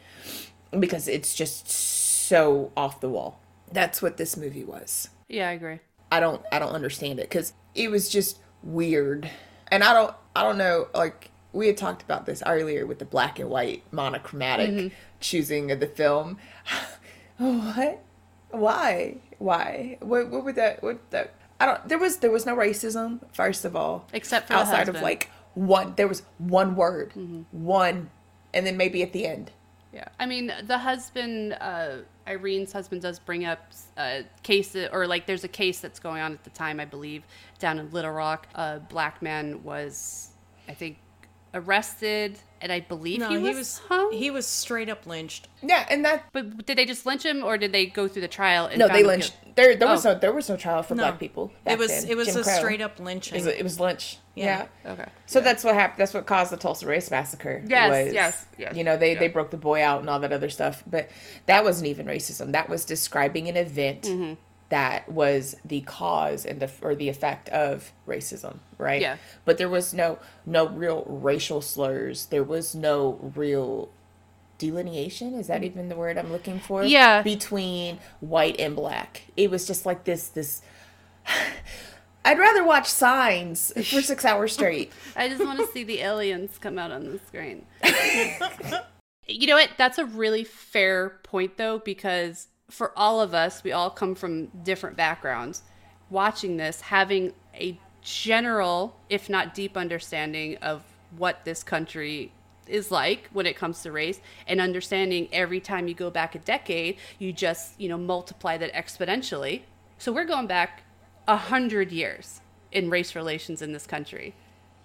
because it's just so off the wall. That's what this movie was. Yeah, I agree. I don't I don't understand it because it was just weird, and I don't I don't know like we had talked about this earlier with the black and white monochromatic choosing of the film. what? Why? Why? What? What would that? What that? I don't. There was there was no racism. First of all, Except for outside of like one, there was one word, one, and then maybe at the end. Yeah, I mean, the husband, uh, Irene's husband, does bring up a uh, case uh, or like there's a case that's going on at the time, I believe, down in Little Rock. A black man was, I think, arrested, and I believe No, he he was, was hung. he was straight up lynched. Yeah, and that but did they just lynch him, or did they go through the trial? And no, found they lynched. guilty? There, there was Oh. no, there was no trial for No. black people. It was then. it was Jim a Crow. straight up It lynching. was, it was lynch. Yeah. Yeah. Okay. So that's what happened. That's what caused the Tulsa Race Massacre. Yes, was, yes, yes. You know, they they broke the boy out and all that other stuff, but that wasn't even racism. That was describing an event Mm-hmm. That was the cause and the or the effect of racism, right? Yeah. But there was no no real racial slurs. There was no real delineation. Is that even the word I'm looking for? Yeah. Between white and black, it was just like this this. I'd rather watch Signs for six hours straight. I just want to see the aliens come out on the screen. you know what? That's a really fair point, though, because for all of us, we all come from different backgrounds. Watching this, having a general, if not deep understanding of what this country is like when it comes to race and understanding every time you go back a decade you just you know multiply that exponentially So we're going back a hundred years in race relations in this country.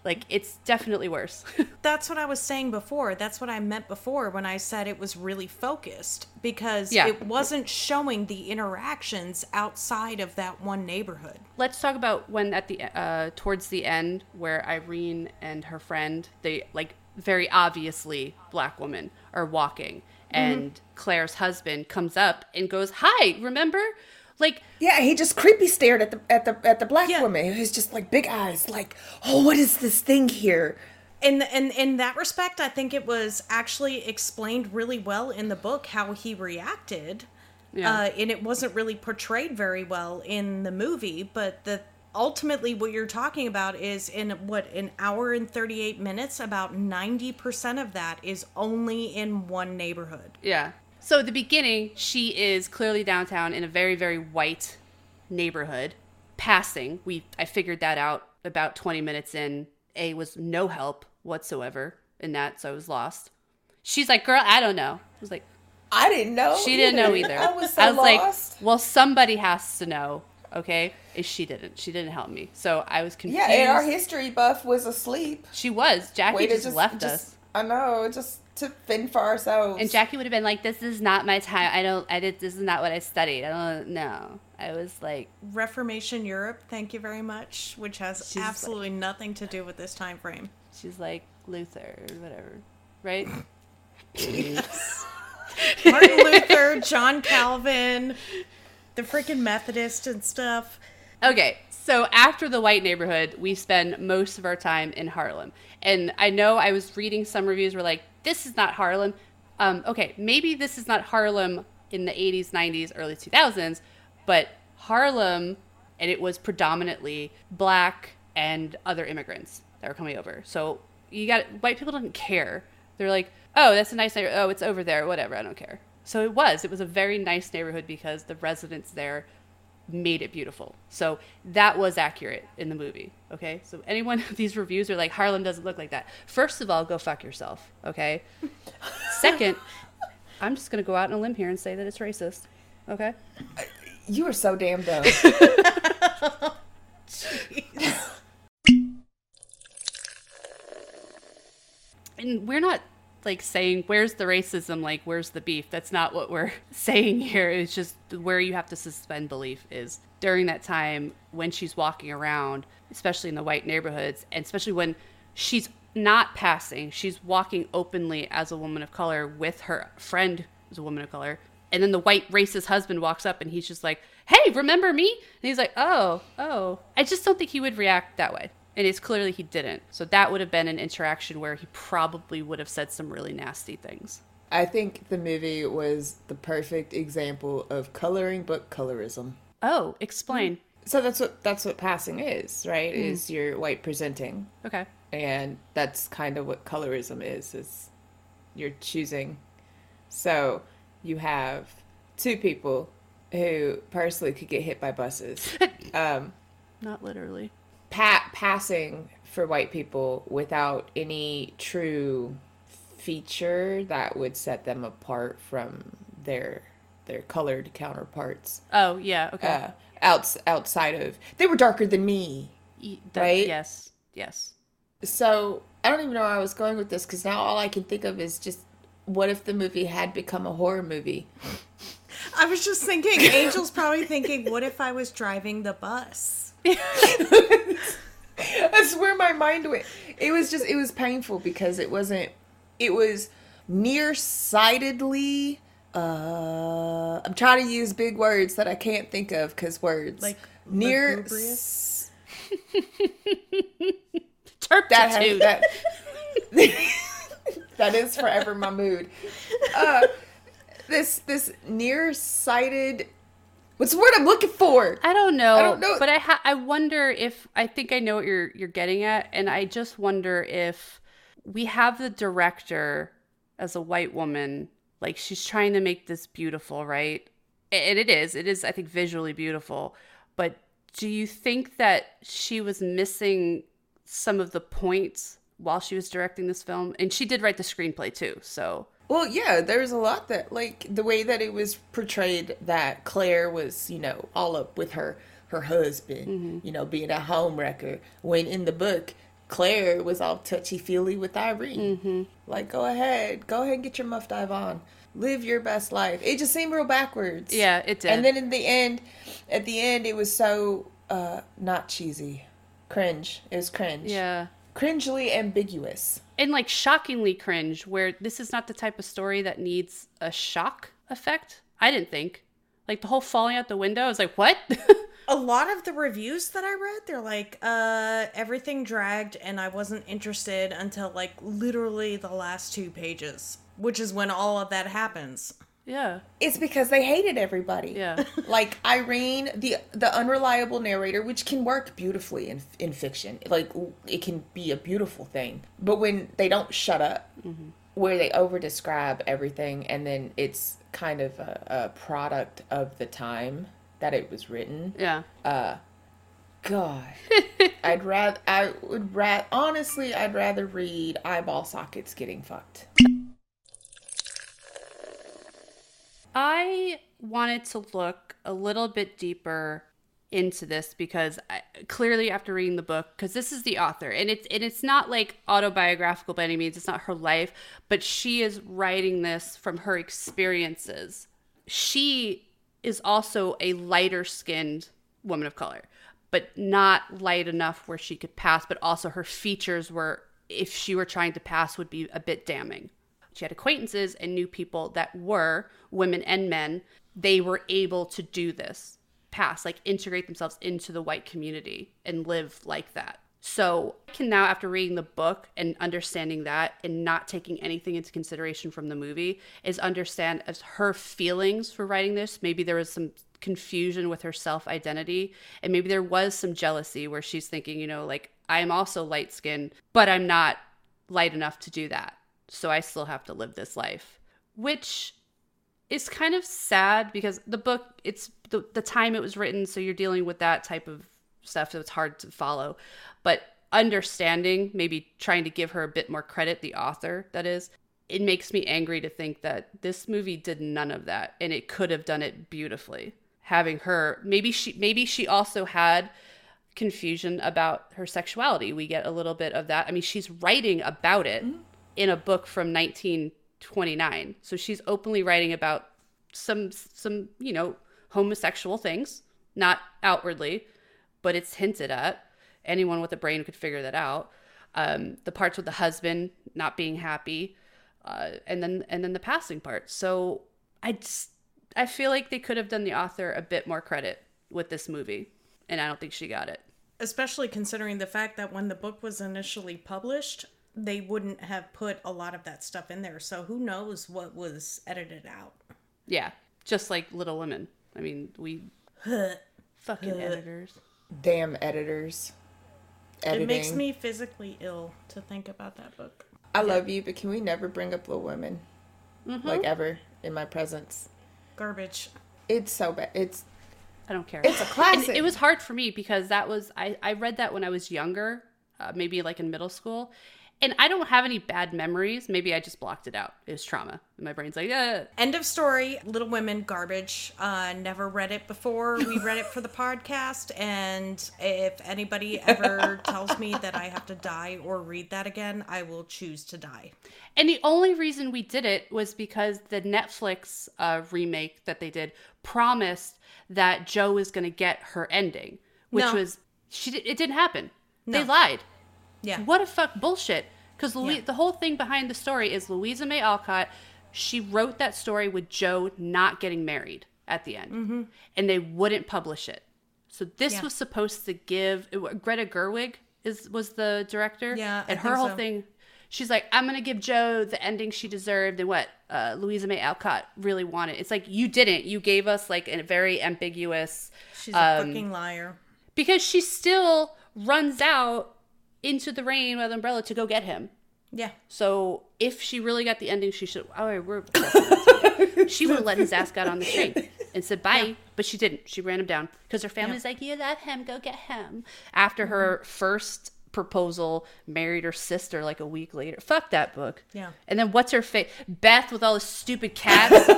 Like it's definitely worse. That's what I was saying before. That's what I meant before when I said it was really focused because Yeah. it wasn't showing the interactions outside of that one neighborhood. Let's talk about when at the uh, towards the end where Irene and her friend, they like very obviously black woman are walking, and Claire's husband comes up and goes, "Hi, remember?" Like Yeah, he just creepy stared at the at the at the black Yeah. woman. He was just like big eyes, like, oh, what is this thing here? in in in that respect, I think it was actually explained really well in the book how he reacted, Yeah. uh, and it wasn't really portrayed very well in the movie. But the ultimately what you're talking about is in what an hour and 38 minutes about 90% of that is only in one neighborhood Yeah. So at the beginning, she is clearly downtown in a very, very white neighborhood. Passing, we I figured that out about 20 minutes in. A was no help whatsoever in that, so I was lost. She's like, "Girl, I don't know." I was like, I didn't know. "She didn't know either." I was so like, lost. "Well, somebody has to know." Okay, and she didn't. She didn't help me, so I was confused. yeah, and our history buff was asleep. she was. Jackie Way to just, left us. I know, It just to fend for ourselves. And Jackie would have been like, "This is not my time. I don't. I did. This is not what I studied. I don't know." I was like, reformation europe thank you very much which has She's like- absolutely nothing to do with this time frame she's like Luther or whatever, right? martin luther john calvin the freaking methodist and stuff Okay, so after the white neighborhood, we spend most of our time in Harlem. And I know I was reading some reviews were like, this is not Harlem. Um, okay, maybe this is not Harlem in the 80s, 90s, early 2000s, but Harlem, and it was predominantly black and other immigrants that were coming over. So you got white people didn't care. They're like, oh, that's a nice neighborhood. Oh, it's over there. Whatever. I don't care. So it was. It was a very nice neighborhood because the residents there made it beautiful. So that was accurate in the movie. Okay. So anyone of these reviews are like Harlem doesn't look like that. First of all, go fuck yourself. Okay. Second, I'm just gonna go out on a limb here and say that it's racist. Okay. you are so damn dumb. And we're not like saying where's the racism, like where's the beef. That's not what we're saying here. It's just where you have to suspend belief is during that time when she's walking around, especially in the white neighborhoods, and especially when she's not passing, she's walking openly as a woman of color with her friend who's a woman of color. And then the white racist husband walks up and he's just like, Hey, remember me? And he's like, Oh, oh. I just don't think he would react that way. And it's clearly he didn't. So that would have been an interaction where he probably would have said some really nasty things. I think the movie was the perfect example of coloring book colorism. Oh, explain. So that's what that's what passing is, right? Is you're white presenting, Okay. and that's kind of what colorism is. Is you're choosing. So you have two people who personally could get hit by buses. um, Not literally. Pa- passing for white people without any true feature that would set them apart from their their colored counterparts. Oh, yeah. Okay. Uh, outs- outside of they were darker than me. Y- that- right? Yes. Yes. So I don't even know where I was going with this because now all I can think of is just what if the movie had become a horror movie? i was just thinking angel's probably thinking what if i was driving the bus That's where my mind went. It was just it was painful because it wasn't it was nearsightedly uh I'm trying to use big words that I can't think of cuz words Like near lugubrious? that has, that that is forever my mood. Uh this this nearsighted what's the word I'm looking for? I don't know. I don't know. But I ha- I wonder if I think I know what you're you're getting at, and I just wonder if we have the director as a white woman, like she's trying to make this beautiful, right? And it is. It is. I think visually beautiful. But do you think that she was missing some of the points while she was directing this film, and she did write the screenplay too. So Well, yeah, there was a lot that like the way that it was portrayed that Claire was, you know, all up with her her husband, you know, being a home wrecker. When in the book, Claire was all touchy feely with Irene. Like, go ahead, go ahead and get your muff dive on, live your best life. It just seemed real backwards. yeah, it did. And then in the end, at the end, it was so uh not cheesy, cringe. It was cringe. yeah. Cringely ambiguous. and like shockingly cringe where this is not the type of story that needs a shock effect i didn't think like the whole falling out the window i was like what A lot of the reviews that I read, they're like, uh, everything dragged and I wasn't interested until like literally the last two pages, which is when all of that happens. Yeah It's because they hated everybody. Yeah. like Irene, the the unreliable narrator, which can work beautifully in in fiction. Like it can be a beautiful thing. But when they don't shut up, where they over describe everything, and then it's kind of a, a product of the time that it was written. yeah Uh, God, I'd rather I would rather honestly I'd rather read eyeball sockets getting fucked. I wanted to look a little bit deeper into this because I, clearly after reading the book because this is the author. And it's and it's not like autobiographical by any means. It's not her life but she is writing this from her experiences. She is also a lighter skinned woman of color but not light enough where she could pass but also her features were if she were trying to pass would be a bit damning she had acquaintances and knew people that were women and men they were able to do this pass like integrate themselves into the white community and live like that. So i can now after reading the book and understanding that and not taking anything into consideration from the movie is understand as her feelings for writing this. Maybe there was some confusion with her self identity and maybe there was some jealousy where she's thinking you know like i'm also light skinned but i'm not light enough to do that so I still have to live this life, which is kind of sad because the book it's the, the time it was written so you're dealing with that type of stuff so it's hard to follow. But understanding maybe trying to give her a bit more credit the author that is it makes me angry to think that this movie did none of that and it could have done it beautifully. Having her maybe she maybe she also had confusion about her sexuality. We get a little bit of that. I mean she's writing about it mm-hmm. In a book from 1929 so she's openly writing about some some you know homosexual things not outwardly but it's hinted at. Anyone with a brain could figure that out. Um, the parts with the husband not being happy uh, and then and then the passing part. So i just i feel like they could have done the author a bit more credit with this movie and i don't think she got it. Especially considering the fact that when the book was initially published, they wouldn't have put a lot of that stuff in there. So who knows what was edited out. yeah just like little women i mean we fucking editors Damn editors. Editing. It makes me physically ill to think about that book. I love you, but can we never bring up Little Women? Like ever in my presence. Garbage. It's so bad. It's I don't care. It's a classic. And it was hard for me because that was I I read that when I was younger, uh, maybe like in middle school, and I don't have any bad memories. Maybe I just blocked it out. It was trauma. My brain's like, yeah. End of story. Little Women, garbage. Uh, never read it before. We read it for the podcast. And if anybody ever tells me that I have to die or read that again, I will choose to die. And the only reason we did it was because the Netflix uh, remake that they did promised that Jo was going to get her ending, which No. was she. It didn't happen. They lied. Yeah. What a fuck bullshit. Because Louis, Yeah. the whole thing behind the story is Louisa May Alcott. She wrote that story with Jo not getting married at the end, and they wouldn't publish it. So this Mm-hmm. Yeah. was supposed to give Greta Gerwig is was the director. Yeah, I and her think whole so. thing. She's like, I'm gonna give Jo the ending she deserved, and what uh, Louisa May Alcott really wanted. It's like you didn't. You gave us like a very ambiguous She's a Um, fucking liar. because she still runs out into the rain with an umbrella to go get him. Yeah. So if she really got the ending, she should. Oh, we're. she would have let his ass get on the train and said bye, but she didn't. She ran him down because her family's like, "You love him, go get him." After her mm-hmm. first proposal, married her sister like a week later. Fuck that book. Yeah. And then what's her face? Beth with all the stupid cats.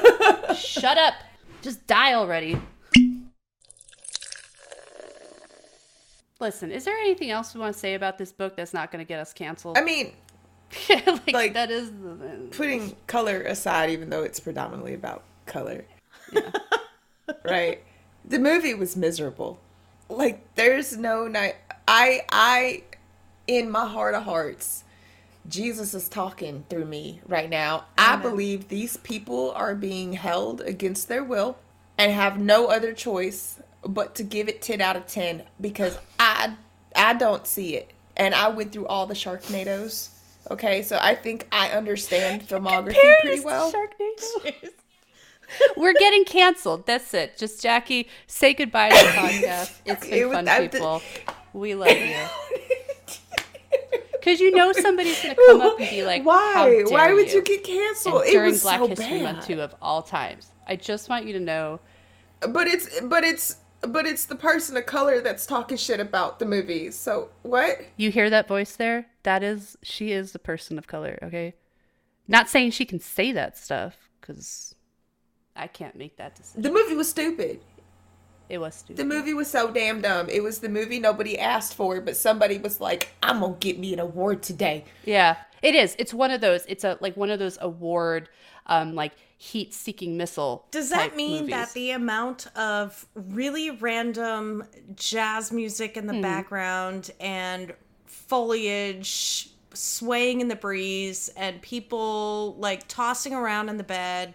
Shut up. Just die already. Listen, is there anything else we want to say about this book that's not going to get us canceled? I mean, like, like- that is the, putting color aside, even though it's predominantly about color. right? The movie was miserable. Like, there's no night. I, I, in my heart of hearts, Jesus is talking through me right now. I believe these people are being held against their will and have no other choice but to give it 10 out of 10 because I I don't see it. And I went through all the Sharknadoes. Okay, so I think I understand filmography pretty well. We're getting canceled. That's it. Just Jackie, say goodbye to the podcast. It's been It was- fun, I did- people. We love you. Because you know somebody's going to come up and be like, How Why? dare Why would you you get canceled? And It during was Black so History bad. Month too of all times. I just want you to know But it's but it's but it's the person of color that's talking shit about the movies. So what? you hear that voice there? That is she is the person of color, okay? Not saying she can say that stuff cuz I can't make that decision. The movie was stupid. It was stupid. The movie was so damn dumb. It was the movie nobody asked for, but somebody was like, "I'm gonna get me an award today." Yeah, it is. It's one of those. It's a like one of those award, um, like heat-seeking missile. Does that mean movies. that the amount of really random jazz music in the hmm. background and foliage swaying in the breeze and people like tossing around in the bed,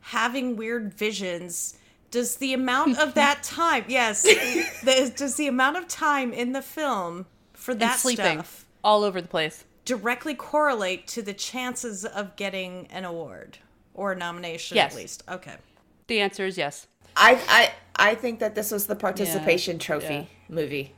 having weird visions, does the amount of that time, yes, the, does the amount of time in the film for that sleeping stuff all over the place? directly correlate to the chances of getting an award or a nomination Yes. at least? Okay. The answer is yes. I I I think that this was the participation trophy yeah. movie.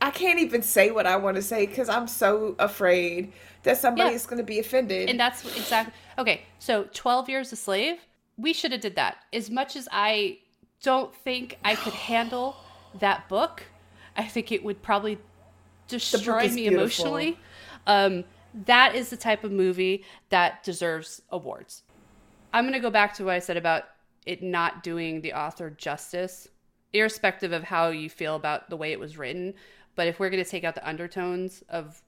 I can't even say what I want to say because I'm so afraid that somebody's going to be offended. And that's exactly okay. So, Twelve Years a Slave. We should have did that. As much as I don't think I could handle that book, I think it would probably destroy me beautiful. emotionally. Um, that is the type of movie that deserves awards. I'm going to go back to what I said about it not doing the author justice, irrespective of how you feel about the way it was written. But if we're going to take out the undertones of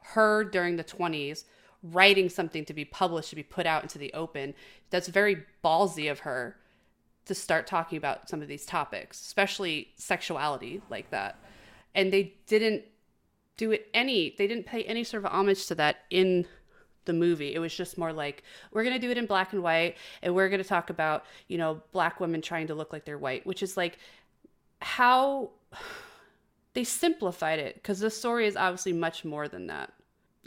her during the 20s writing something to be published, to be put out into the open, that's very ballsy of her to start talking about some of these topics, especially sexuality like that. And they didn't do it any, they didn't pay any sort of homage to that in the movie. It was just more like, we're going to do it in black and white, and we're going to talk about, you know, black women trying to look like they're white, which is like how they simplified it because the story is obviously much more than that.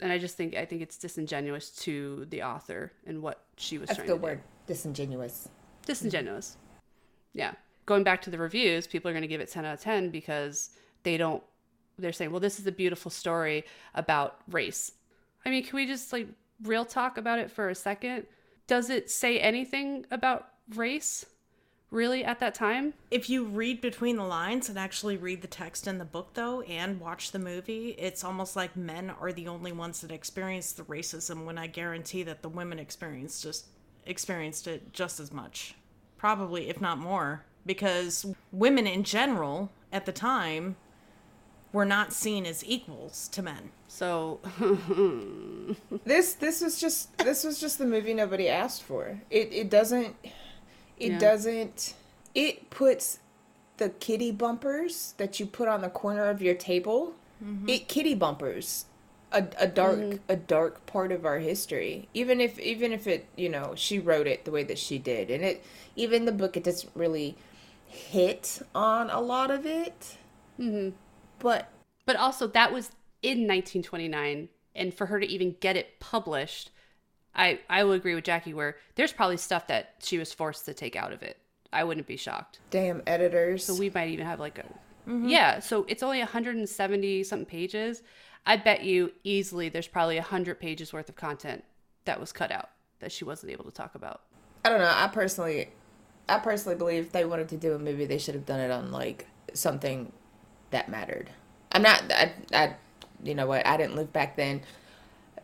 And I just think I think it's disingenuous to the author and what she was That's trying the to do the word disingenuous. disingenuous. Yeah. Going back to the reviews, people are going to give it 10 out of 10 because they don't, they're saying, well, this is a beautiful story about race. I mean, can we just like real talk about it for a second? Does it say anything about race really at that time? If you read between the lines and actually read the text in the book, though, and watch the movie, it's almost like men are the only ones that experience the racism. When I guarantee that the women experienced just experienced it just as much, probably if not more, because women in general at the time were not seen as equals to men. So, This this was just this was just the movie nobody asked for. It it doesn't it Yeah. doesn't it puts the kitty bumpers that you put on the corner of your table. It kitty bumpers a, a dark a dark part of our history. Even if even if it you know she wrote it the way that she did, and it even the book it doesn't really hit on a lot of it. Mm-hmm. But but also that was in 1929 and for her to even get it published i i will agree with jackie where there's probably stuff that she was forced to take out of it i wouldn't be shocked damn editors. so we might even have like a mm-hmm. yeah so it's only 170 something pages i bet you easily there's probably 100 pages worth of content that was cut out that she wasn't able to talk about I don't know. I personally, I personally believe if they wanted to do a movie, they should have done it on like something that mattered. I'm not. I, I you know what, I didn't live back then.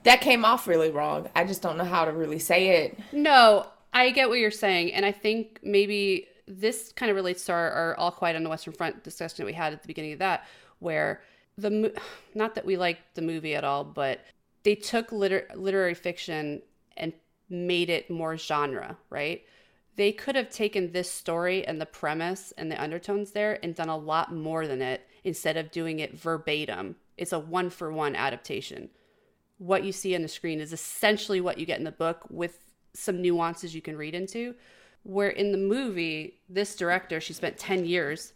That came off really wrong. I just don't know how to really say it. No, I get what you're saying, and I think maybe this kind of relates to our, our All Quiet on the Western Front discussion that we had at the beginning of that, where the not that we liked the movie at all, but they took liter- literary fiction and made it more genre, right? They could have taken this story and the premise and the undertones there and done a lot more than it instead of doing it verbatim. It's a one for one adaptation. What you see on the screen is essentially what you get in the book with some nuances you can read into. Where in the movie, this director, she spent 10 years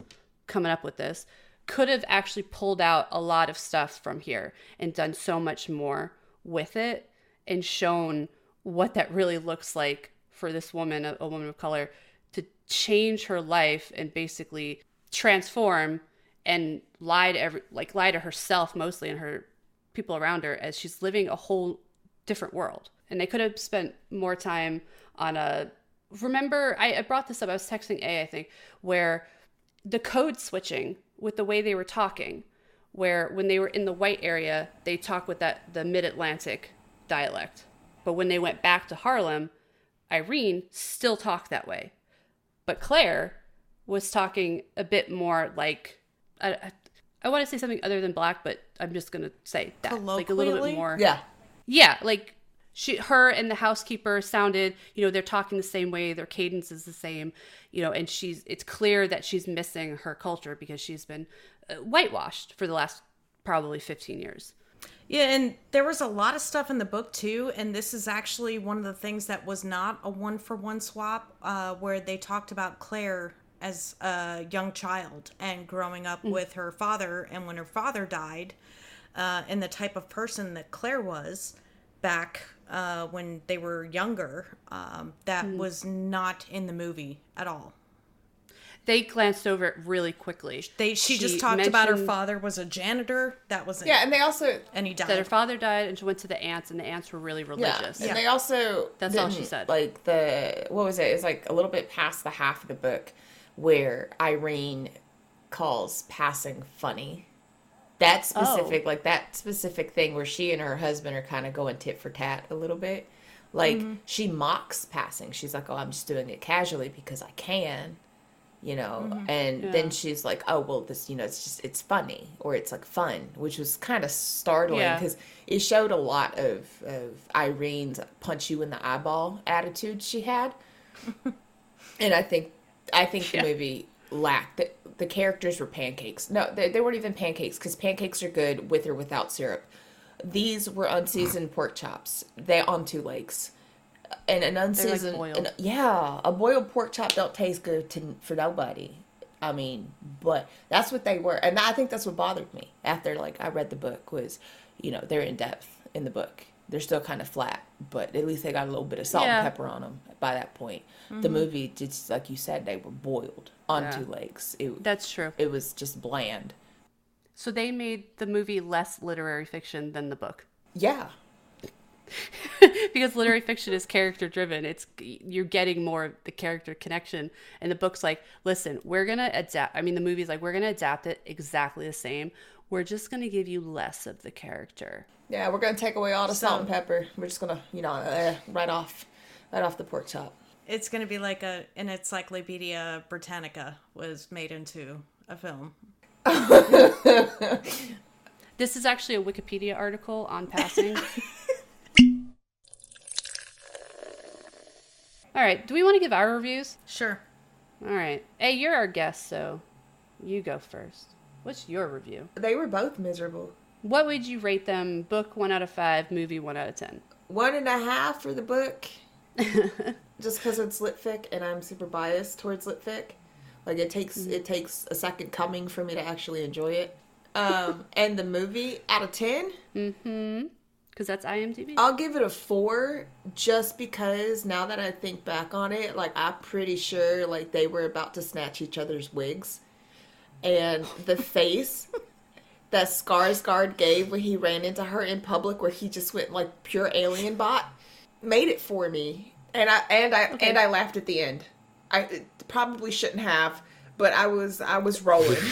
coming up with this, could have actually pulled out a lot of stuff from here and done so much more with it and shown what that really looks like for this woman, a, woman of color, to change her life and basically transform and lie to every like lie to herself mostly and her people around her as she's living a whole different world. And they could have spent more time on a remember I, I brought this up, I was texting A, I think, where the code switching with the way they were talking, where when they were in the white area, they talk with that the mid Atlantic dialect. But when they went back to Harlem, Irene still talked that way. But Claire was talking a bit more like I, I, I want to say something other than black, but I'm just gonna say that like a little bit more. Yeah. Yeah, like she, her, and the housekeeper sounded. You know, they're talking the same way. Their cadence is the same. You know, and she's. It's clear that she's missing her culture because she's been uh, whitewashed for the last probably 15 years. Yeah, and there was a lot of stuff in the book too, and this is actually one of the things that was not a one for one swap, uh, where they talked about Claire as a young child and growing up with her father, and when her father died, uh, and the type of person that Claire was back uh, when they were younger, um, that was not in the movie at all. They glanced over it really quickly. They she, She just talked about her father was a janitor. That was it. Yeah, and they also and he died. That her father died, and she went to the aunts, and the aunts were really religious. Yeah, and they also That's all she said. Like the what was it? It's like a little bit past the half of the book where Irene calls passing funny. That oh. specific, like that specific thing where she and her husband are kind of going tit for tat a little bit. Like mm-hmm. she mocks passing. She's like, "Oh, I'm just doing it casually because I can." You know, mm-hmm. and Yeah. then she's like, "Oh, well, this, you know, it's just it's funny or it's like fun," which was kind of startling Yeah. because it showed a lot of of Irene's punch you in the eyeball attitude she had, and I think I think Yeah. the movie lacked the, the characters were pancakes. No, they, they weren't even pancakes because pancakes are good with or without syrup. These were unseasoned pork chops. They on two legs, and an unseasoned boiled. an- yeah, a boiled pork chop don't taste good to for nobody. I mean, but that's what they were, and I think that's what bothered me after like I read the book was, you know, they're in depth in the book. They're still kind of flat, but at least they got a little bit of salt Yeah. and pepper on them by that point. The movie, just like you said, they were boiled on Yeah. two legs. It That's true. it was just bland. So they made the movie less literary fiction than the book. Yeah, because literary fiction is character driven it's you're getting more of the character connection and the book's like listen we're gonna adapt i mean the movie's like we're gonna adapt it exactly the same we're just gonna give you less of the character yeah. We're gonna take away all the salt and pepper. We're just gonna, you know, uh, right off, right off the pork chop. It's going to be like a an Encyclopedia Britannica was made into a film. this is actually a wikipedia article on passing all right do we want to give our reviews Sure. all right hey you're our guest so you go first what's your review They were both miserable. What would you rate them? Book one out of five, movie one out of ten. One and a half for the book, just because it's litfic and I'm super biased towards litfic. Like it takes it takes a second coming for me to actually enjoy it. Um, and the movie out of ten, Mm-hmm. Because that's IMDb. I'll give it a four just because now that I think back on it, like I'm pretty sure like they were about to snatch each other's wigs. And the face that Skarsgård gave when he ran into her in public where he just went like pure alien bot made it for me. And I and I and I laughed at the end. I probably shouldn't have, but I was I was rolling.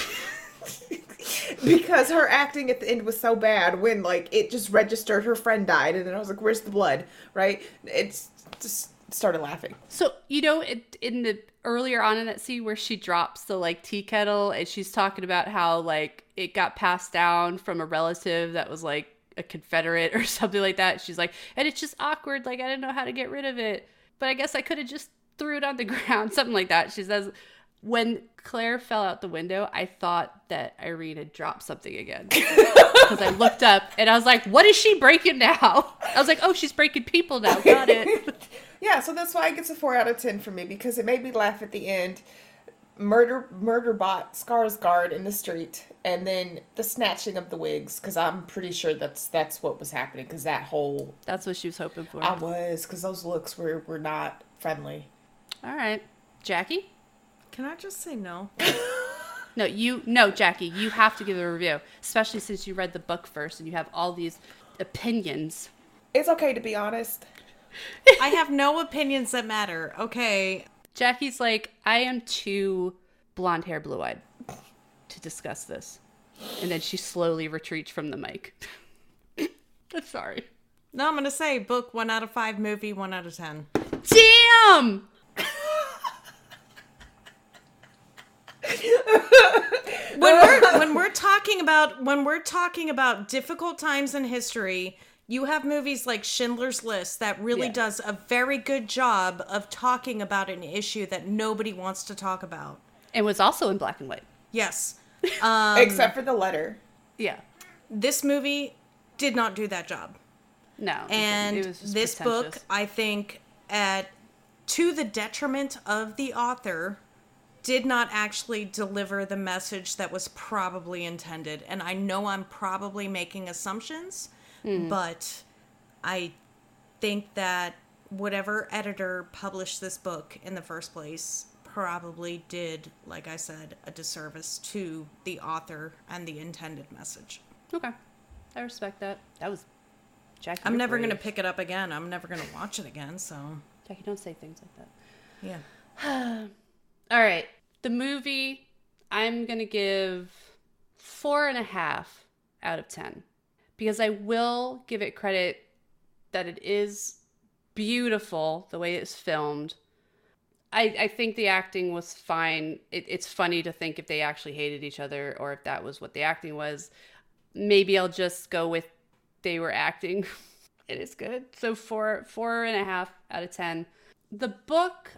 because her acting at the end was so bad when like it just registered her friend died and then I was like, Where's the blood? Right? It's just started laughing. So you know, it, in the earlier on in that scene where she drops the like tea kettle and she's talking about how like it got passed down from a relative that was like a Confederate or something like that. She's like, and it's just awkward. Like I didn't know how to get rid of it, but I guess I could have just threw it on the ground, something like that. She says. When Claire fell out the window, I thought that Irene had dropped something again. Because I looked up and I was like, what is she breaking now? I was like, oh, she's breaking people now. Got it. Yeah, so that's why it gets a four out of ten for me because it made me laugh at the end. Murder, murder bot Skarsgård in the street, and then the snatching of the wigs because I'm pretty sure that's that's what was happening because that whole That's what she was hoping for. I was because those looks were were not friendly. All right. Jackie? Can I just say no? No, you no, Jackie, you have to give it a review, especially since you read the book first and you have all these opinions. It's okay to be honest. I have no opinions that matter. Okay. Jackie's like, I am too blonde hair, blue eyed to discuss this. And then she slowly retreats from the mic. I'm sorry. No, I'm going to say book one out of five, movie one out of 10. Damn! when we're when we're talking about when we're talking about difficult times in history, you have movies like Schindler's List that really Yeah. does a very good job of talking about an issue that nobody wants to talk about. And was also in black and white. Yes. Um, Except for the letter. Yeah. This movie did not do that job. No. And. It was just this book. I think, at to the detriment of the author, did not actually deliver the message that was probably intended. And I know I'm probably making assumptions, Hmm. but I think that whatever editor published this book in the first place probably did, like I said, a disservice to the author and the intended message. Okay. I respect that. That was Jackie. I'm never going to pick it up again. I'm never going to watch it again, so. Jackie, don't say things like that. Yeah. All right. The movie, I'm going to give four and a half out of 10 because I will give it credit that it is beautiful the way it's filmed. I, I think the acting was fine. It, it's funny to think if they actually hated each other or if that was what the acting was. Maybe I'll just go with they were acting. it is good. So four four and a half out of ten. The book,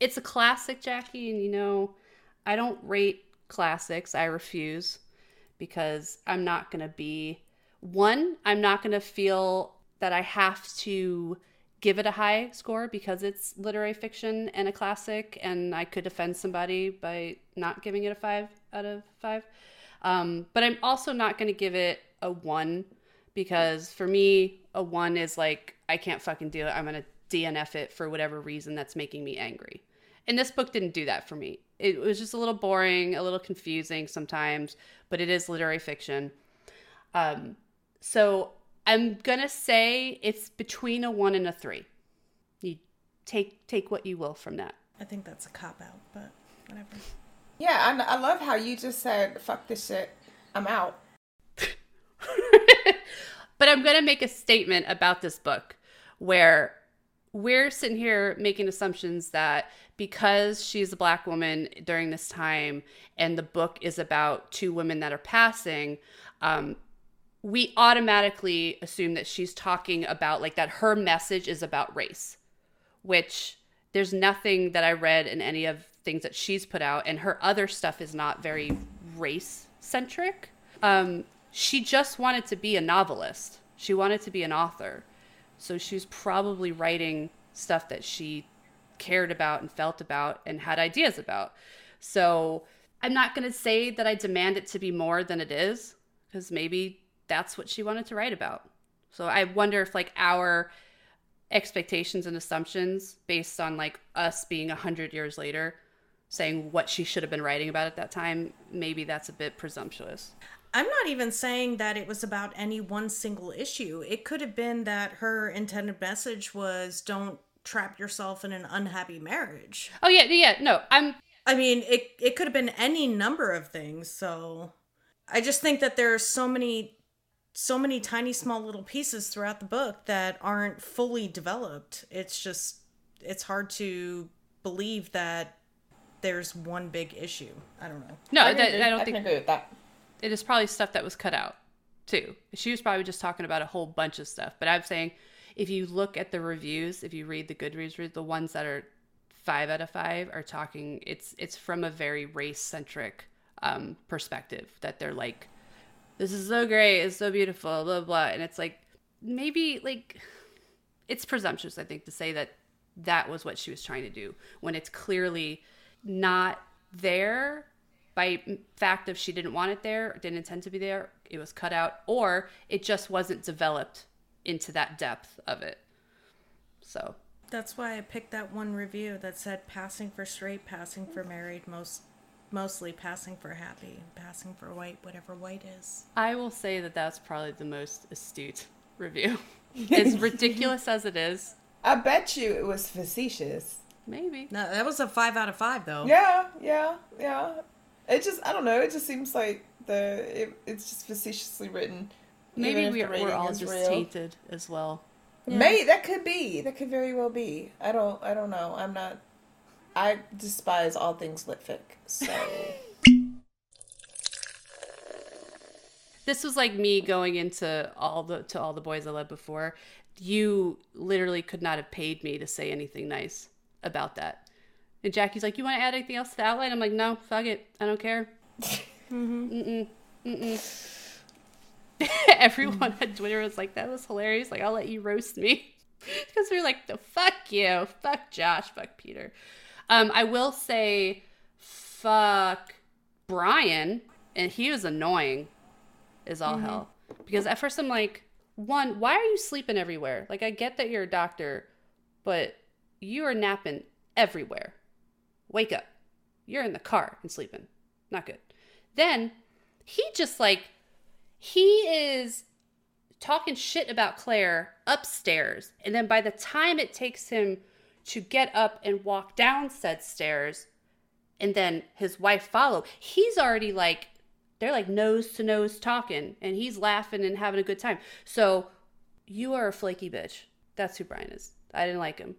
it's a classic, Jackie, and you know, I don't rate classics. I refuse because I'm not going to be one, I'm not going to feel that I have to give it a high score because it's literary fiction and a classic and I could offend somebody by not giving it a 5 out of 5. Um, but I'm also not going to give it a 1 because for me a 1 is like I can't fucking do it. I'm going to DNF it for whatever reason that's making me angry. And this book didn't do that for me. It was just a little boring, a little confusing sometimes, but it is literary fiction. Um, so I'm gonna say it's between a one and a three. You take take what you will from that. I think that's a cop out, but whatever. Yeah, I, I love how you just said, fuck this shit. I'm out. But I'm gonna make a statement about this book where we're sitting here making assumptions that because she's a black woman during this time and the book is about two women that are passing, um, we automatically assume that she's talking about like that her message is about race, which there's nothing that I read in any of things that she's put out, and her other stuff is not very race centric. Um, she just wanted to be a novelist. She wanted to be an author. So she was probably writing stuff that she cared about and felt about and had ideas about. So I'm not going to say that I demand it to be more than it is because maybe that's what she wanted to write about. So I wonder if like our expectations and assumptions based on like us being a hundred years later saying what she should have been writing about at that time, maybe that's a bit presumptuous. I'm not even saying that it was about any one single issue. It could have been that her intended message was don't trap yourself in an unhappy marriage. Oh yeah, yeah, no. I'm I mean, it it could have been any number of things. So I just think that there are so many so many tiny small little pieces throughout the book that aren't fully developed. It's just it's hard to believe that there's one big issue. I don't know. No, I, that, agree- I don't I think agree with that. it is probably stuff that was cut out too. She was probably just talking about a whole bunch of stuff. But I'm saying if you look at the reviews, if you read the Goodreads, read the ones that are five out of five are talking. It's it's from a very race centric um, perspective that they're like, this is so great, it's so beautiful, blah blah, and it's like maybe like it's presumptuous, I think, to say that that was what she was trying to do when it's clearly not there by fact of she didn't want it there, didn't intend to be there, it was cut out, or it just wasn't developed into that depth of it. So That's why I picked that one review that said passing for straight, passing for married, most mostly passing for happy, passing for white, whatever white is. I will say that that's probably the most astute review. as ridiculous as it is, I bet you it was facetious. maybe. No, that was a five out of five though. Yeah, yeah, yeah. It just, I don't know. It just seems like the it, it's just facetiously written. Maybe we, the we're all just real. tainted as well. May that could be. That could very well be. I don't. I don't know. I'm not. I despise all things litfic. So This was like me going into all the to all the boys I loved before. You literally could not have paid me to say anything nice about that. And Jackie's like, "You want to add anything else to the outline?" I'm like, "No, fuck it, I don't care." Mm-mm, mm-mm. Everyone on Twitter was like, "That was hilarious." Like, I'll let you roast me because we are like, "The fuck you, fuck Josh, fuck Peter." Um, I will say, fuck Brian, and he was annoying is all hell. Because at first I'm like, one, why are you sleeping everywhere? Like I get that you're a doctor, but you are napping everywhere. Wake up. You're in the car and sleeping. Not good. Then he just like he is talking shit about Clare upstairs. And then by the time it takes him to get up and walk down said stairs, and then his wife follow, he's already like they're like nose to nose talking and he's laughing and having a good time. So you are a flaky bitch. That's who Brian is. I didn't like him.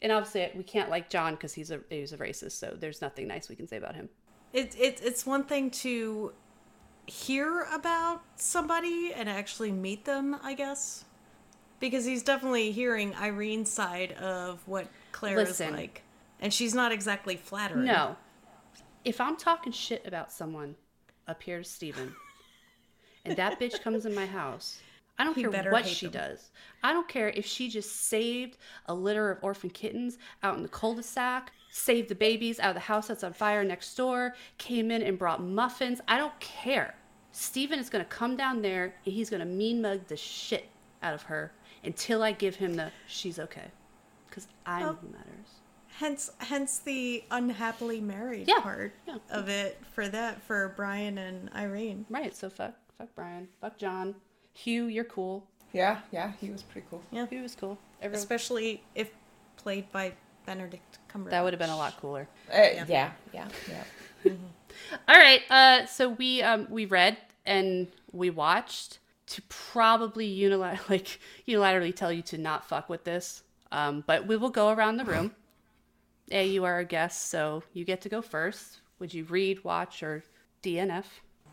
And obviously we can't like John because he's a he's a racist, so there's nothing nice we can say about him. It's it it's one thing to hear about somebody and actually meet them, I guess. Because he's definitely hearing Irene's side of what Clare Listen. is like. And she's not exactly flattering. No. If I'm talking shit about someone, up here to Steven. and that bitch comes in my house. I don't He care what she them. does. I don't care if she just saved a litter of orphan kittens out in the cul-de-sac, saved the babies out of the house that's on fire next door, came in and brought muffins. I don't care. Steven is going to come down there and he's going to mean mug the shit out of her until I give him the she's okay. Because I know Oh. who matters. Hence hence the unhappily married Yeah, part yeah. of it for that for Brian and Irene. Right, so fuck fuck Brian. Fuck John. Hugh, you're cool. yeah, yeah, he was pretty cool. Yeah. he was cool. Everyone, Especially if played by Benedict Cumberbatch. that would have been a lot cooler. Uh, yeah, yeah, yeah. All right, uh, so we um we read and we watched to probably unilaterally like unilaterally tell you to not fuck with this. Um, but we will go around the room. A, you are a guest, so you get to go first. Would you read, watch, or DNF?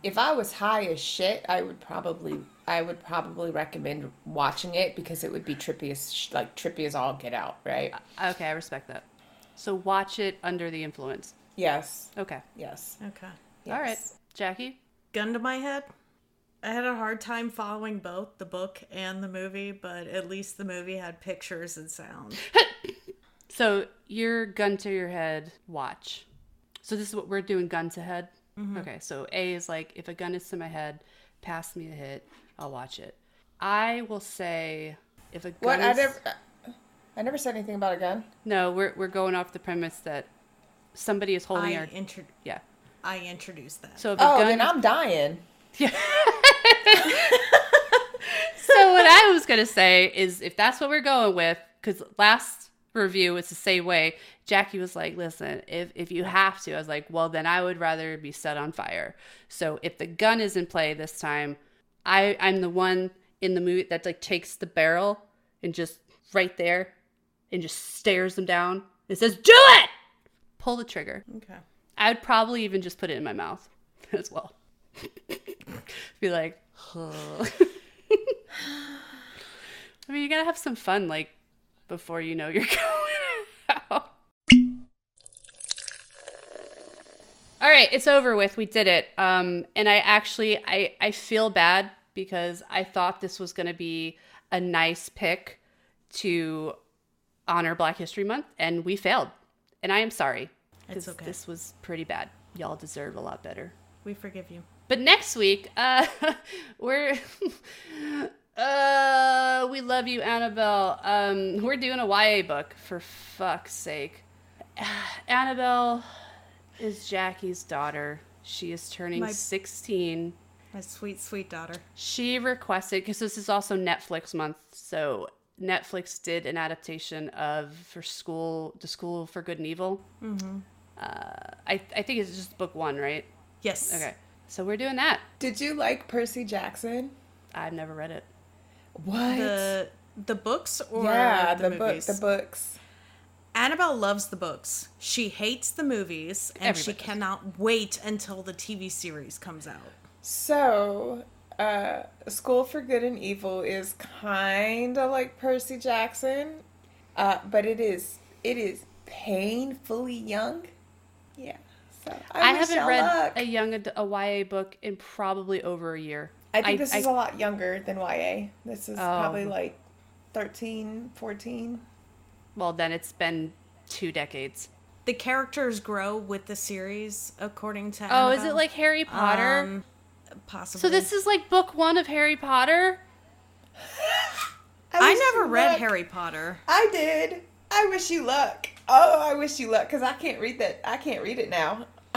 If I was high as shit, I would probably, I would probably recommend watching it because it would be trippy as, like trippy as all get out, right? Uh, okay, I respect that. So watch it under the influence. Yes, Okay. yes. Okay. All right. Jackie. gun to my head. I had a hard time following both the book and the movie, but at least the movie had pictures and sound. So your gun to your head, watch. So this is what we're doing gun to head. Mm-hmm. Okay, so A is like if a gun is to my head, pass me a hit, I'll watch it. I will say if a gun What? I never, I never said anything about a gun. No, we're we're going off the premise that somebody is holding I our intro- yeah. I introduced that. So if a Oh, gun then I'm dying. Yeah. So what I was gonna say is if that's what we're going with, because last review was the same way. Jackie was like, "Listen, if if you have to," I was like, "Well, then I would rather be set on fire." So if the gun is in play this time, I I'm the one in the movie that like takes the barrel and just right there and just stares them down and says, "Do it!" Pull the trigger. Okay. I would probably even just put it in my mouth as well. Be like, huh. I mean, you gotta have some fun, like, before you know you're going out. All right, it's over with. We did it. Um, and I actually, I, I feel bad because I thought this was gonna be a nice pick to honor Black History Month, and we failed. And I am sorry. It's okay. This was pretty bad. Y'all deserve a lot better. We forgive you. But next week, uh, we're uh, we love you, Annabelle. Um, we're doing a YA book for fuck's sake. Annabelle is Jackie's daughter. She is turning My- sixteen. My sweet, sweet daughter. She requested because this is also Netflix month, so Netflix did an adaptation of for school, the School for Good and Evil. Mm-hmm. Uh, I I think it's just book one, right? Yes. Okay, so we're doing that. Did you like Percy Jackson? I've never read it. What? The the books or yeah, the, the, book, the books. Annabelle loves the books. She hates the movies, and she Everybody does. cannot wait until the TV series comes out. So, uh, School for Good and Evil is kind of like Percy Jackson, uh, but it is it is painfully young. Yeah. So I, I, haven't read luck. a young ad- a YA book in probably over a year. I think this I- is a lot younger than YA. This is Oh. probably like 13, 14. Well, then it's been two decades. The characters grow with the series, according to. Oh, is it like Harry Potter? Um, possibly. so this is like book one of Harry Potter. I wish never read luck. Harry Potter. I did. I wish you luck. Oh, I wish you luck because I can't read that. I can't read it now.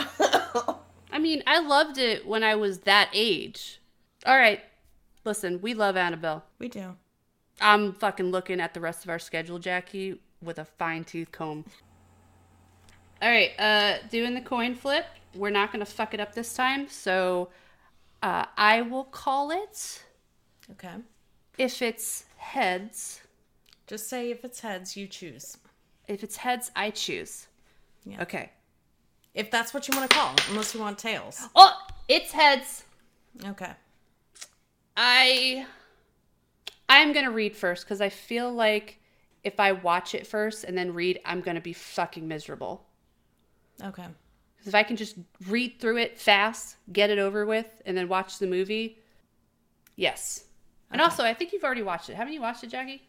I mean, I loved it when I was that age. All right, listen, we love Annabelle. We do. I'm fucking looking at the rest of our schedule, Jackie, with a fine tooth comb. All right, uh, doing the coin flip. We're not gonna fuck it up this time, so uh, I will call it. Okay. If it's heads, Just say if it's heads, you choose. if it's heads, I choose. Yeah. Okay. If that's what you want to call, unless you want tails. Oh, it's heads. Okay. I I'm gonna read first because I feel like if I watch it first and then read, I'm gonna be fucking miserable. Okay. 'Cause if I can just read through it fast, get it over with, and then watch the movie, yes. And also, I think you've already watched it. Haven't you watched it, Jackie?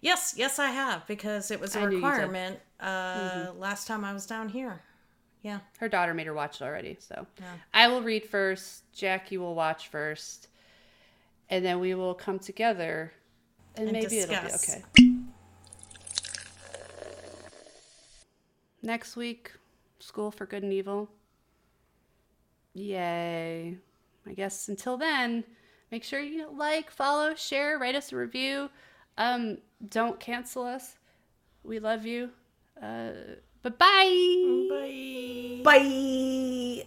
Yes, yes, I have because it was a I knew you did. requirement uh, last time I was down here. Yeah. Her daughter made her watch it already, so Yeah. I will read first. Jackie will watch first, and then we will come together, and, And maybe it'll be okay. Next week, School for Good and Evil. Yay! I guess until then, make sure you like, follow, share, write us a review. Um, don't cancel us. We love you. Uh, but bye. Bye. Bye.